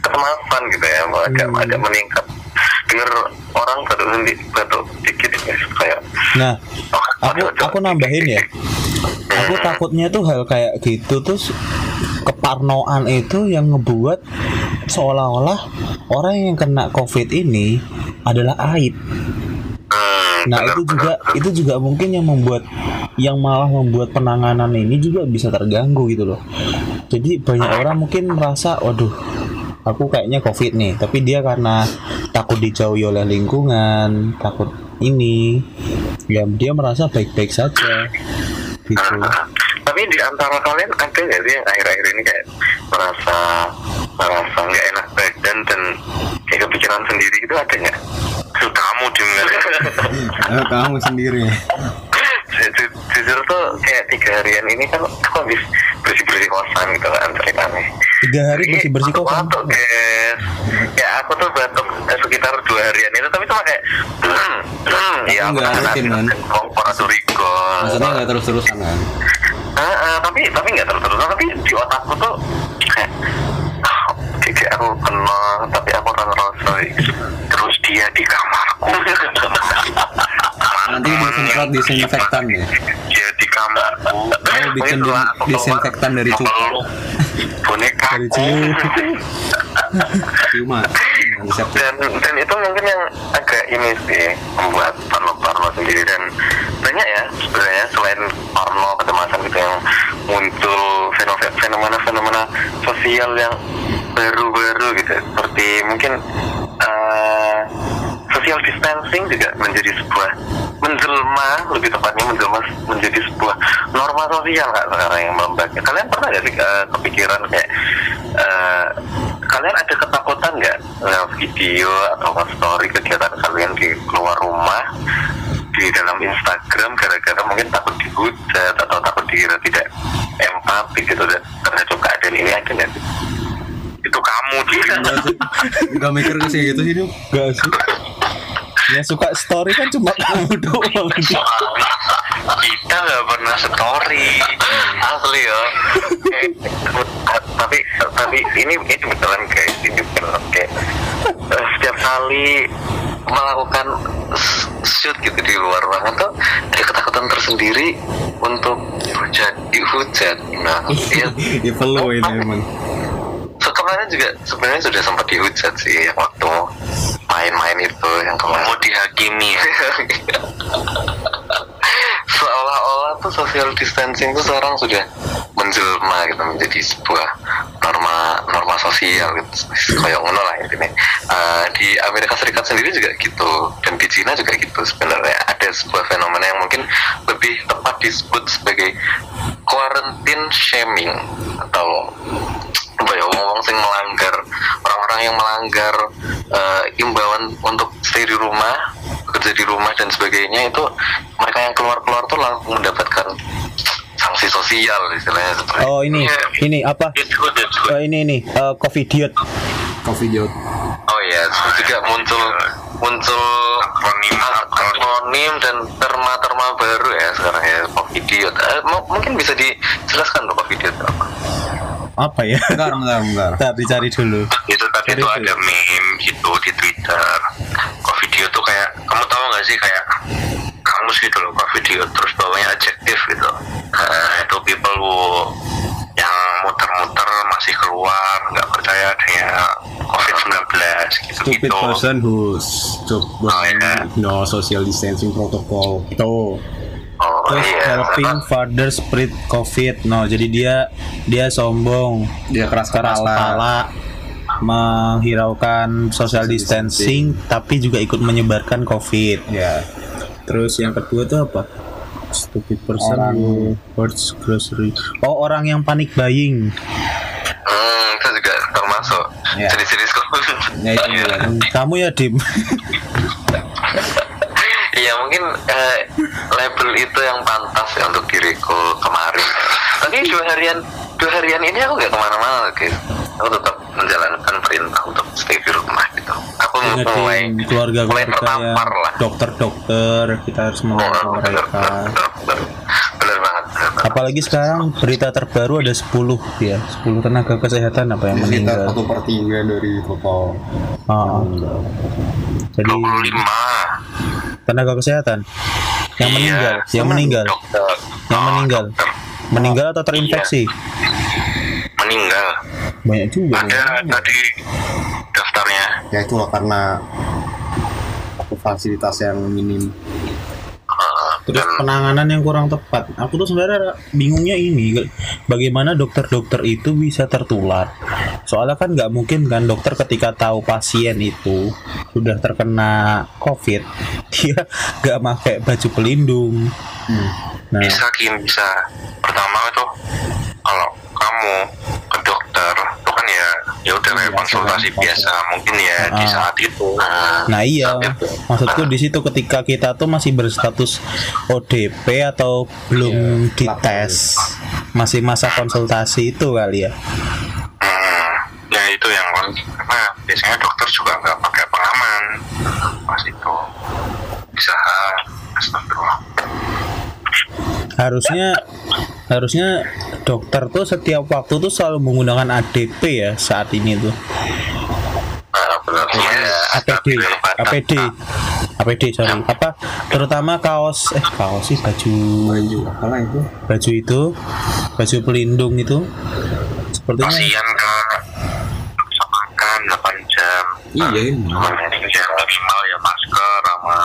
kecemasan gitu ya agak Hmm. agak meningkat dengar orang batuk sendiri batuk dikit ya kayak Nah, oh, aku waduh, aku nambahin ya. Aku takutnya tuh hal kayak gitu terus keparnoan itu yang ngebuat seolah-olah orang yang kena covid ini adalah aib. Hmm, Nah itu juga itu juga mungkin yang membuat yang malah membuat penanganan ini juga bisa terganggu gitu loh. Jadi banyak orang mungkin merasa, waduh, aku kayaknya covid nih, tapi dia karena takut dijauhi oleh lingkungan, takut ini ya dia merasa baik-baik saja gitu Tapi di antara kalian ada nggak sih yang akhir-akhir ini kayak merasa merasa nggak enak badan dan kayak kepikiran sendiri gitu ada nggak? Kamu dengar. Kamu sendiri Jujur tuh kayak tiga harian ini kan aku habis bersih-bersih kosan gitu kan ceritanya. tiga hari bersih bersih kosan batuk guys. Ya aku tuh batuk eh, sekitar dua harian itu tapi cuma kayak ya aku nggak kan rutin, rigor. maksudnya nggak terus terusan kan Ah, ah, tapi tapi nggak terus terusan tapi di otakku tuh kayak ah, kayak aku kenal tapi aku orang ngerasa terus dia di kamarku nanti disemprot disinfektan ya. Dia di kamarku Oh, bikin keluar, disinfektan dari cuka. boneka. Dari cium. cuma dan dan itu mungkin yang agak ini sih membuat parno-parno sendiri. Dan banyak ya sebenarnya selain parno kecemasan gitu yang muncul fenomena fenomena-fenomena sosial yang baru-baru gitu. Seperti mungkin eh, social distancing juga menjadi sebuah menjelma lebih tepatnya menjelma menjadi sebuah norma sosial nggak sekarang yang melembagnya kalian pernah nggak sih eh, kepikiran kayak eh, kalian ada ketakutan nggak lewat video atau story kegiatan kalian di keluar rumah di dalam Instagram gara-gara mungkin takut dihujat atau takut dikira tidak empati gitu dan terhadap keadaan ini ada nggak sih? itu kamu dia nggak mikir ke sih gitu sih Duk. Gak sih Ya suka story kan cuma kamu doang. Kita nggak pernah story. Asli ya. Tapi tapi ini ini beneran guys ini beneran kayak eh, setiap kali melakukan shoot gitu di luar ruangan tuh ada ketakutan tersendiri untuk jadi hujat nah iya. Ya perlu ini emang. So, kemarin juga sebenarnya sudah sempat dihujat sih yang waktu main-main itu yang kemarin. Mau dihakimi ya. Seolah-olah tuh social distancing tuh sekarang sudah menjelma gitu menjadi sebuah norma norma sosial gitu. Kayak ngono lah intinya. Eh, di Amerika Serikat sendiri juga gitu dan di Cina juga gitu sebenarnya ada sebuah fenomena yang mungkin lebih tepat disebut sebagai quarantine shaming atau apa ya wong sing melanggar orang-orang yang melanggar eh, imbauan untuk stay di rumah bekerja di rumah dan sebagainya itu mereka yang keluar-keluar tuh langsung mendapatkan sanksi sosial istilahnya seperti Oh ini Iya. Ini apa It's good, it's good. Eh, Ini ini eh, Covidiot coffee jod Oh iya, terus juga muncul muncul akronim akronim dan terma-terma baru ya sekarang ya Covidiot. Mu- mungkin bisa dijelaskan tuh Covidiot apa? Apa ya? Bentar bentar bentar. Ntar dicari dulu. Itu tadi Cari dulu. ada meme gitu di Twitter. Kok video tuh kayak kamu tahu nggak sih kayak kamus gitu loh kok video terus bawahnya adjektif gitu. Nah, itu people who yang muter-muter masih keluar nggak percaya adanya COVID-19 gitu stupid gitu person who Oh, iya. no social distancing protocol Tuh oh Terus iya helping father spread covid. No jadi dia Dia sombong. Dia keras Keras kepala. Kepala Menghiraukan social distancing Tapi juga ikut menyebarkan covid. Ya Terus yang kedua tuh apa? Stupid person Orang- who hoards grocery. Oh orang yang panik buying. Hmm, itu juga termasuk Iya. jenis-jenis ya itu Iya. juga. Kamu ya Dim mungkin eh, label itu yang pantas ya untuk diriku kemarin. Tapi dua harian dua harian ini aku nggak ke mana-mana guys. Aku tetap menjalankan perintah untuk stay di rumah gitu. Aku mulai Ingetin mulai keluarga-keluarga tertampar yang lah. dokter-dokter Kita harus Oh, menolong bener, mereka bener, bener, bener banget. bener banget. Apalagi sekarang berita terbaru ada 10 ya 10 tenaga kesehatan apa yang meninggal satu per tiga dari total Ah, meninggal. Jadi 25 tenaga kesehatan yang Iya, meninggal, yang meninggal, dokter. yang Oh, meninggal, dokter. meninggal atau terinfeksi. Meninggal. Banyak juga. Ada tadi daftarnya. ya itulah karena fasilitas yang minim Terus dan penanganan yang kurang tepat. Aku tuh sebenarnya bingungnya ini, bagaimana dokter-dokter itu bisa tertular. Soalnya kan nggak mungkin kan dokter ketika tahu pasien itu sudah terkena COVID, dia nggak pakai baju pelindung Hmm. nah bisa Kim bisa pertama itu kalau kamu ke dokter itu kan ya ya udah kayak konsultasi kan? biasa mungkin ya di Ah. saat itu nah, Nah iya, itu. maksudku di situ ketika kita tuh masih berstatus ODP atau belum Iya, dites, masih masa konsultasi itu kali ya. Hmm, ya itu yang karena biasanya dokter juga nggak pakai pengaman pas itu bisa astagfirullah Harusnya harusnya dokter tuh setiap waktu tuh selalu menggunakan ADP ya saat ini tuh. benar APD, APD, APD sorry. Apa? Terutama kaos eh kaos sih baju. Baju apalah itu? Baju itu baju pelindung itu. Sepertinya kasihan kan bisa makan 8 jam iya. ini cuma yang minimal ya masker sama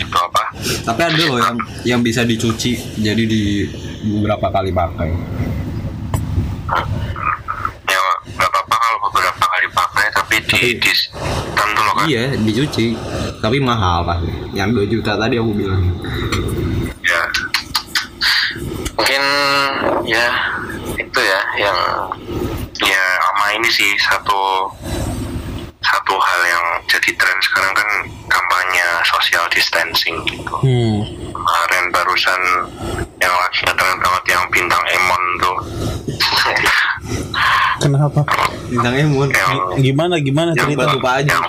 itu apa? Tapi ada loh yang yang bisa dicuci jadi di beberapa kali pakai. Ya nggak apa-apa kalau beberapa kali pakai tapi di di tentu loh kan? iya dicuci. Tapi mahal pasti. Yang 2 juta tadi aku bilang. Ya. Mungkin ya itu ya yang ya sama ini sih satu satu hal yang jadi tren sekarang kan kampanye social distancing gitu. Hmm, kemarin barusan yang lagi ngetren banget yang bintang Emon tuh kenapa? bintang Emun yang Gimana gimana yang cerita? lupa aja. yang,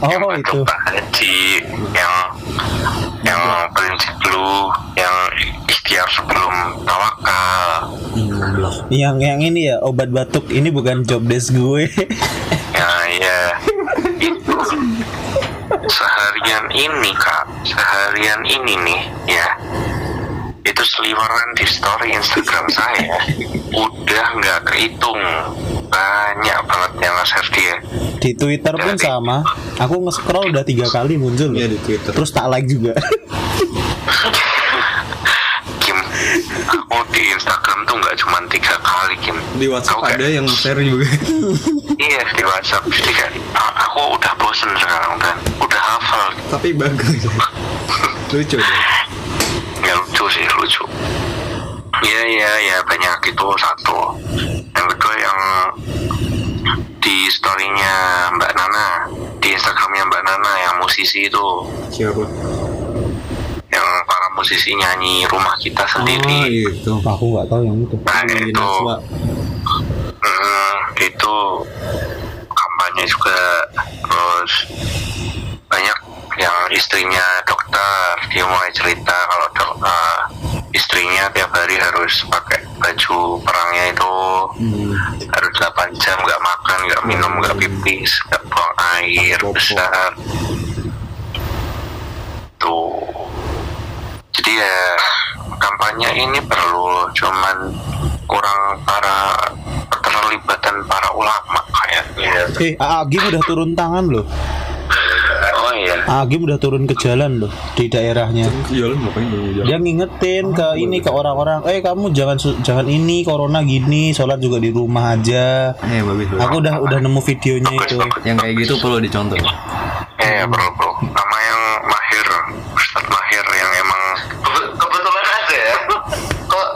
Oh, yang itu. Pak Haji yang yang prinsip lu yang ikhtiar sebelum tawakal Yang yang ini ya obat batuk ini bukan job desk gue. ya ya itu seharian ini kak seharian ini nih ya itu seliweran di story Instagram saya udah nggak kehitung banyak banget yang nge-share dia Di Twitter pun sama. Aku nge-scroll udah tiga kali muncul. Iya, di Twitter. Terus tak like juga. Kim aku di Instagram tuh nggak cuma tiga kali Kim di WhatsApp nggak? ada yang share juga iya di WhatsApp jadi "Ah, aku udah bosen sekarang dan udah hafal tapi bagus lucu deh ya lucu sih lucu. Iya iya ya banyak. Itu satu. Yang kedua yang di storynya Mbak Nana di Instagramnya Mbak Nana yang musisi itu. Siapa? Yang para musisi nyanyi rumah kita oh sendiri itu. Aku nggak tahu yang itu. nah Di itu. Hmm, itu. Kampanye juga terus banyak yang istrinya dokter dia mulai cerita kalau dok, eh, istrinya tiap hari harus pakai baju perangnya itu. Hmm. harus 8 jam nggak makan nggak minum nggak pipis nggak buang air besar. Tuh. Jadi ya kampanye ini perlu cuman kurang para keterlibatan para ulama kayaknya. Eh, Agim udah turun tangan loh. Oh iya Agim udah turun ke jalan loh di daerahnya. Iya, makanya belum jalan. Dia ngingetin ke ini ke orang-orang, eh kamu jangan jangan ini corona gini, sholat juga di rumah aja. Eh, bagus, bagus. Aku udah udah nemu videonya itu. Yang kayak gitu perlu dicontoh. Eh, bro, bro. Nama yang mahir, Ustadz Mahir yang emang kebetulan aja ya. Kok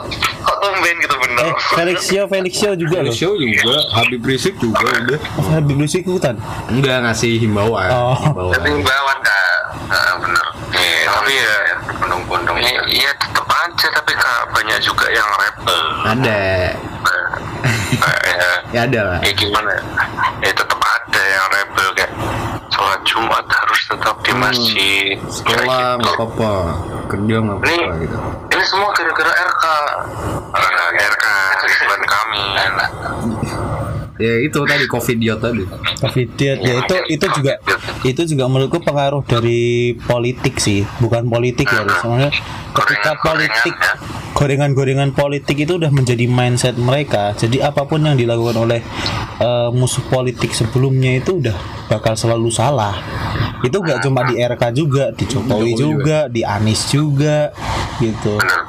kok tumben gitu bener. Eh, Felixio, Felixio juga loh. Show juga, Habib Rizik juga udah. Oh, Habib Rizik ikutan. Enggak ngasih himbauan. Oh. Tapi Himbauan. bawaan kak. Nah, bener. Iya, tapi ya pundung-pundung. Iya, iya tetep aja tapi kak banyak juga yang rebel. Ada. Nah, ya, Ya ada lah. ya gimana? Ya tetep ada yang rebel kayak sholat Jumat harus tetap di masjid. Sekolah Kayak nggak gitu. apa-apa, kerja nggak Ini, apa-apa gitu. ini semua gara-gara RK. Gara-gara RK, Ya itu tadi covid dia tadi. Covid diet ya itu itu juga itu juga menurutku pengaruh dari politik sih, bukan politik ya. Sebenarnya ketika politik gorengan-gorengan politik itu udah menjadi mindset mereka. Jadi apa pun yang dilakukan oleh eh, musuh politik sebelumnya itu udah bakal selalu salah. Itu gak cuma di RK juga, di Jokowi Jokowi juga, di Anies juga gitu. Bener.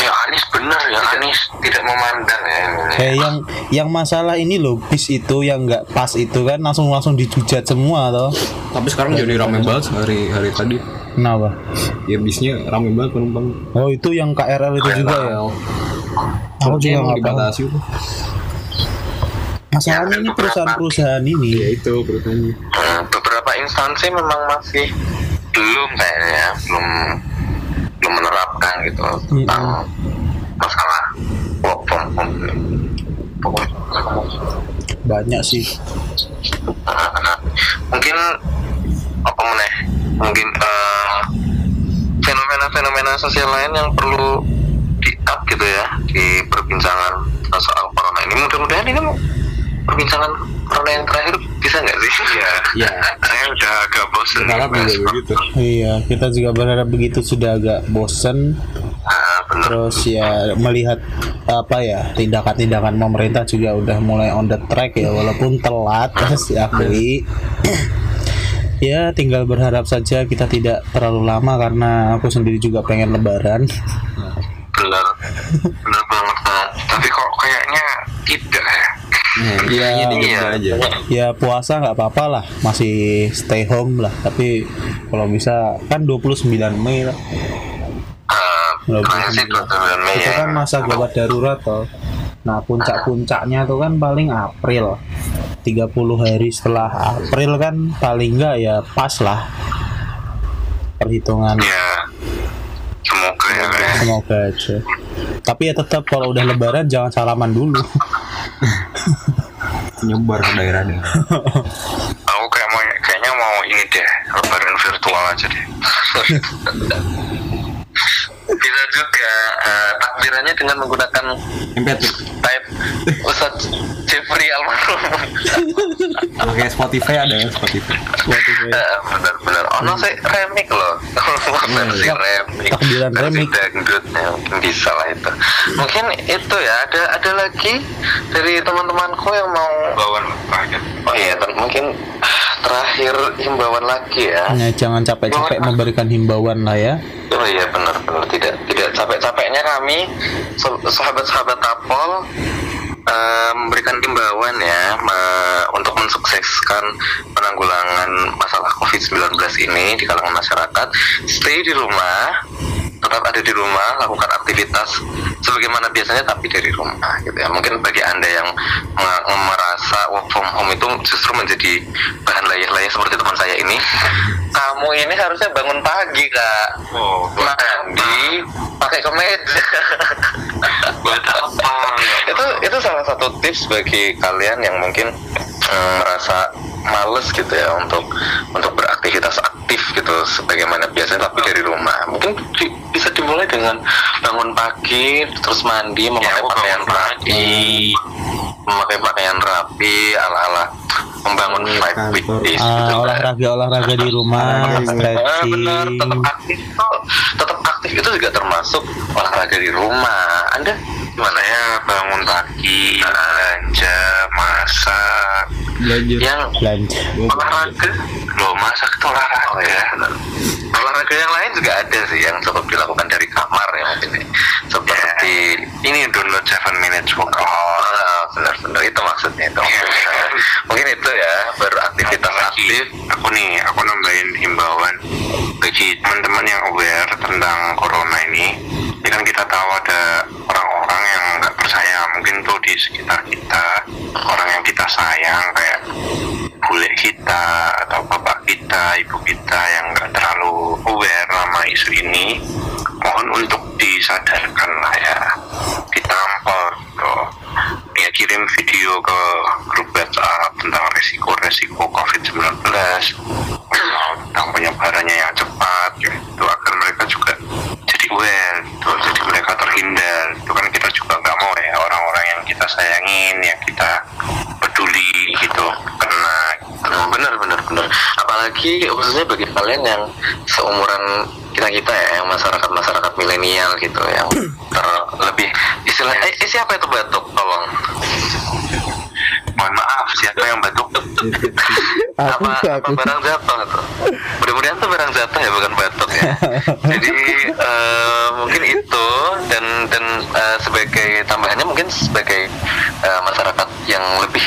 Ya Anies bener nih tidak memandang ya ini. Kayak yang yang masalah ini loh bis itu yang nggak pas itu kan langsung langsung dihujat semua toh. Tapi sekarang jadi rame banget hari hari tadi. Kenapa? Ya bisnya rame banget penumpang. Oh itu yang KRL itu juga ya. Aku juga nggak dibatasi tuh. Masalahnya ini perusahaan-perusahaan ini. Ya itu perusahaannya. Hmm, beberapa instansi memang masih belum kayaknya ya, belum belum menerapkan gitu tentang masalah work from home. Banyak sih. Nah, mungkin apa meneh? Mungkin eh, fenomena-fenomena sosial lain yang perlu di up gitu ya di perbincangan soal corona ini. Mudah-mudahan ini perbincangan corona yang terakhir bisa nggak sih? Iya. Iya. Saya udah agak bosen. Berharap juga begitu. Iya, kita juga berharap begitu sudah agak bosen Ah, bener. terus ya melihat apa ya tindakan-tindakan pemerintah juga udah mulai on the track ya walaupun telat harus diakui ya tinggal berharap saja kita tidak terlalu lama karena aku sendiri juga pengen lebaran bener bener banget tapi kok kayaknya tidak ya Nah, Iya. kayaknya dingin Iya. aja. ya puasa nggak apa-apa lah. Masih stay home lah. Tapi kalau bisa kan 29 Mei lah. Ah, Nggak. 29 Mei itu ya. kan masa gawat darurat toh. Nah puncak-puncaknya tuh kan paling April. 30 hari setelah April kan paling enggak ya pas lah. Perhitungan. Ya semoga ya ya. semoga aja. Tapi ya tetap kalau udah lebaran jangan salaman dulu Nyebar ke daerahnya. aku kayak mau kayaknya mau ini deh lebaran virtual aja deh eh, takbirannya dengan menggunakan MP3. type Ustadz Jeffrey almarhum. Oke, Spotify ada ya Spotify. Spotify. Eh, benar-benar. Oh no saya remix loh. Versi remix Takbiran versi remix. dangdut ya mungkin bisa lah itu. Mungkin itu ya. Ada ada lagi dari teman-temanku yang mau himbauan oh iya ter- mungkin terakhir himbauan lagi ya. Ya, jangan capek-capek memberikan himbauan lah ya Oh iya benar-benar tidak tidak capek-capeknya kami sahabat-sahabat Tapol eh, memberikan himbauan ya me- untuk mensukseskan penanggulangan masalah COVID-19 ini di kalangan masyarakat. Stay di rumah, tetap ada di rumah, lakukan aktivitas sebagaimana biasanya tapi dari rumah gitu ya. Mungkin bagi Anda yang me- merasa work from home itu justru menjadi bahan layah-layah seperti teman saya ini, kamu ini harusnya bangun pagi, Kak. Oh, mandi pakai kemeja buat apa? itu itu salah satu tips bagi kalian yang mungkin eh, merasa males gitu ya untuk untuk beraktivitas aktif gitu sebagaimana biasanya tapi dari rumah. Mungkin di- bisa dimulai dengan bangun pagi terus mandi memakai aku pakaian rapi. memakai pakaian rapi ala ala membangun Iya, vibe kantor. weekdays Ah, gitu kan. olahraga olahraga di rumah Ah, stretching. benar tetap aktif tetap aktif itu juga termasuk olahraga di rumah. Anda gimana ya bangun pagi belanja masak. Belajar. yang belanja. Olahraga. Loh masak itu olahraga. Oh ya olahraga yang lain juga ada sih yang cukup dilakukan dari kamar ya mungkin ya. seperti ini download 7 minutes workout oh benar-benar. Itu maksudnya itu. Mungkin itu ya beraktivitas aktif. aku nih, aku nambahin himbauan bagi teman-teman yang aware tentang corona ini. Ini kan kita tahu ada orang-orang yang nggak percaya, mungkin tuh di sekitar kita, orang yang kita sayang kayak bule kita atau bapak kita, ibu kita yang nggak terlalu aware sama isu ini. Mohon untuk disadarkan lah ya, ditampol gitu. Ya kirim video ke grup WhatsApp tentang resiko-resiko COVID-19 atau tentang penyebarannya yang cepat gitu agar mereka juga aware gitu, jadi mereka terhindar. Itu kan kita juga nggak mau ya orang-orang yang kita sayangin yang kita peduli gitu. Kena Hmm, benar benar benar. Apalagi khususnya bagi kalian yang seumuran kita kita ya yang masyarakat masyarakat milenial gitu yang terlebih istilah eh, eh, siapa itu batuk tolong mohon maaf siapa yang batuk aku apa, apa aku barang jatuh tuh? Mudah-mudahan tuh barang jatuh ya bukan batuk ya. Jadi eh, mungkin itu dan dan eh, sebagai tambahannya mungkin sebagai eh, masyarakat yang lebih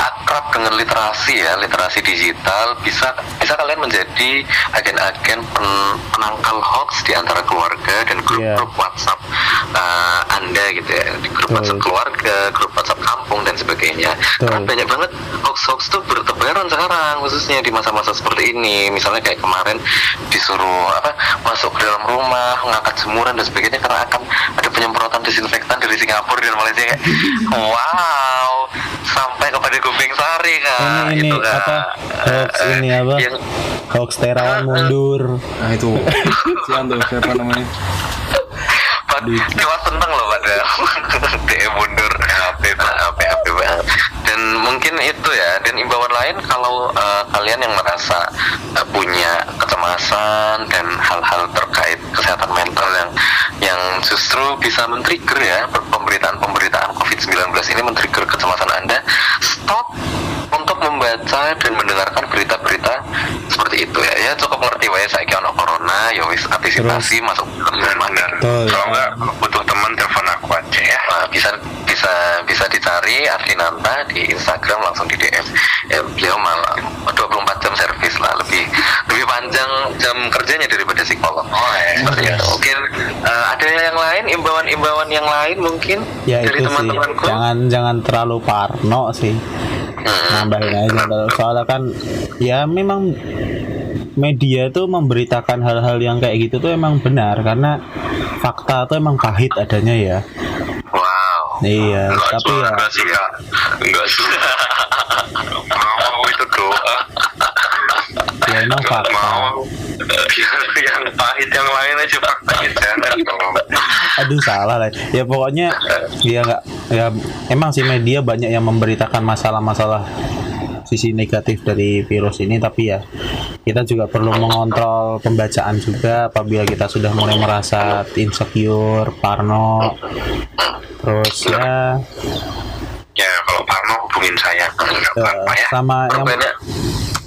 akrab dengan literasi ya literasi digital bisa bisa kalian menjadi agen-agen pen- penangkal hoax di antara keluarga dan grup-grup WhatsApp eh, anda gitu ya di grup Betul. WhatsApp keluarga grup WhatsApp kampung dan sebagainya. Karena banyak banget hoax-hoax tuh bertebaran sekarang khususnya di masa-masa seperti ini. Misalnya kayak kemarin disuruh apa masuk ke dalam rumah mengangkat jemuran dan sebagainya karena akan ada penyemprotan disinfektan dari Singapura dan Malaysia. Kayak wow sampai kepada Gubeng Sari kak. Ini ini itu apa? Hoax Eh, ini apa? yang hoax Terawan mundur. Nah itu. Siapa tuh siapa namanya? Pak, dewa seneng loh pada DM mundur. HP HP HP banget dan mungkin itu ya dan imbauan lain kalau eh, kalian yang merasa eh, punya kecemasan dan hal-hal terkait kesehatan mental yang yang justru bisa men-trigger ya pemberitaan-pemberitaan COVID-19 ini men-trigger kecemasan Anda stop untuk membaca dan mendengarkan berita-berita seperti itu ya ya cukup ngerti wae saya ono corona ya wis antisipasi masuk ke Betul. Kalau nggak butuh teman telepon aku aja ya. Nah, bisa bisa bisa dicari Ardinanta di Instagram langsung di DM. Ya, beliau malah 24 jam servis lah lebih lebih panjang jam kerjanya daripada psikolog. Oh, seperti itu. Mungkin eh, ada yang lain imbauan-imbauan yang lain mungkin ya dari teman-temanku. jangan jangan terlalu parno sih. Nambahin aja soalnya kan ya memang media tuh memberitakan hal-hal yang kayak gitu tuh emang benar karena fakta tuh emang pahit adanya ya Wow. iya Enggak, tapi ya enggak sih kak. Enggak sih. mau itu doa. ya emang Enggak fakta mau. Yang, yang pahit yang lain aja faktanya jangan tolong. aduh salah lah ya pokoknya ya nggak ya emang sih media banyak yang memberitakan masalah-masalah sisi negatif dari virus ini tapi ya kita juga perlu mengontrol pembacaan juga apabila kita sudah mulai merasa insecure, parno terus ya Ya kalau Parno hubungin saya. Ya. sama yang Banyak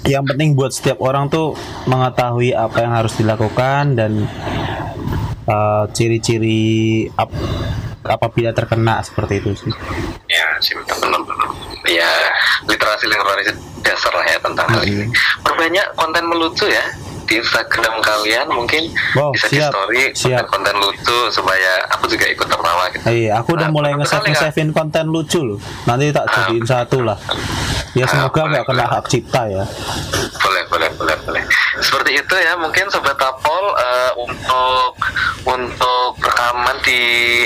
yang penting buat setiap orang tuh mengetahui apa yang harus dilakukan dan eh, ciri-ciri ap- apabila terkena seperti itu sih. Ya benar-benar. Ya, literasi literasi dasar lah ya tentang hal ini. Perbanyak konten melucu ya di Instagram kalian mungkin Wow, bisa di siap, story siap. konten-konten lucu supaya aku juga ikut tertawa gitu. Iya, aku udah Nah, mulai nge-save nge-savein konten lucu loh. Nanti tak jadiin satu lah. Ya semoga boleh, nggak kena boleh. hak cipta ya. Boleh, boleh, boleh, boleh. Seperti itu ya, mungkin sobat Tapol eh, untuk untuk rekaman di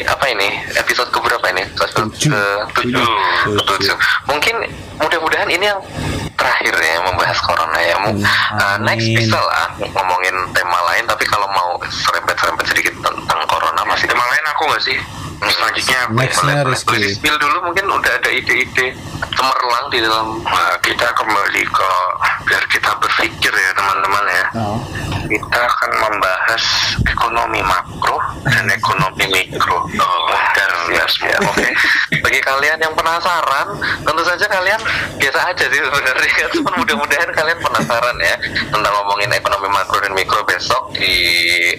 apa ini episode keberapa ini? Episode Tujuh. ke tujuh, Tujuh. ke tujuh. Mungkin mudah-mudahan ini yang terakhir ya membahas corona ya. Mu- Hmm, eh, next bisa lah ngomongin tema lain, tapi kalau mau serempet-serempet sedikit tentang corona masih Tema lain aku nggak sih? Selanjutnya Nextnya. Rizky. Di-spill dulu mungkin udah ada ide-ide cemerlang di dalam Nah, kita kembali ke biar kita berpikir ya teman-teman ya. Oh. Kita akan membahas ekonomi makro dan ekonomi mikro. Oh, dan ya semua. Oke, bagi kalian yang penasaran, tentu saja kalian biasa aja sih sebenarnya. Cuman mudah-mudahan kalian penasaran ya tentang ngomongin ekonomi makro dan mikro besok di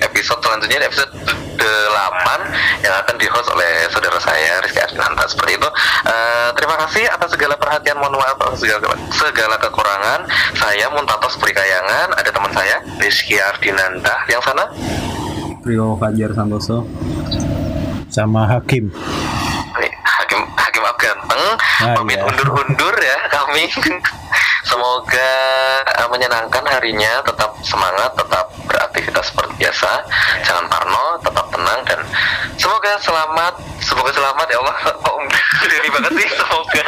episode selanjutnya, di episode 8 yang akan di-host oleh saudara saya Rizky Ardinanta seperti itu. Eh, terima kasih atas segala perhatian, mohon maaf atas segala, segala kekurangan. Saya Muntatos Prikayangan, ada teman saya Rizky Ardinanta. yang sana. Prio Fajar Santoso. Sama Hakim. Hakim Hakim Abganteng Ah, pamit iya. undur-undur ya kami. Semoga eh, menyenangkan harinya, tetap semangat, tetap beraktivitas seperti biasa. Jangan parno, tetap tenang dan semoga selamat, semoga selamat ya Allah. Kok dari banget sih semoga.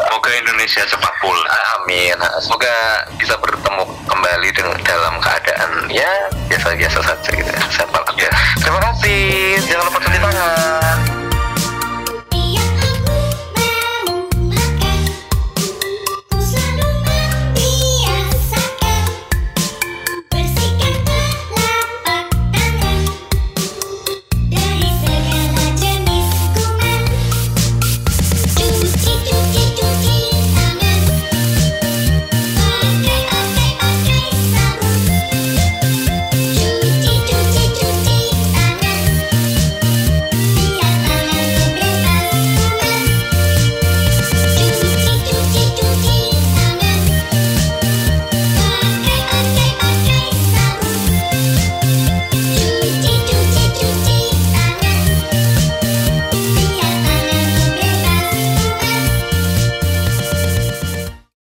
Semoga Indonesia cepat pulih. Amin. Semoga bisa bertemu kembali dengan dalam keadaan ya biasa-biasa saja gitu ya. Terima kasih. Jangan lupa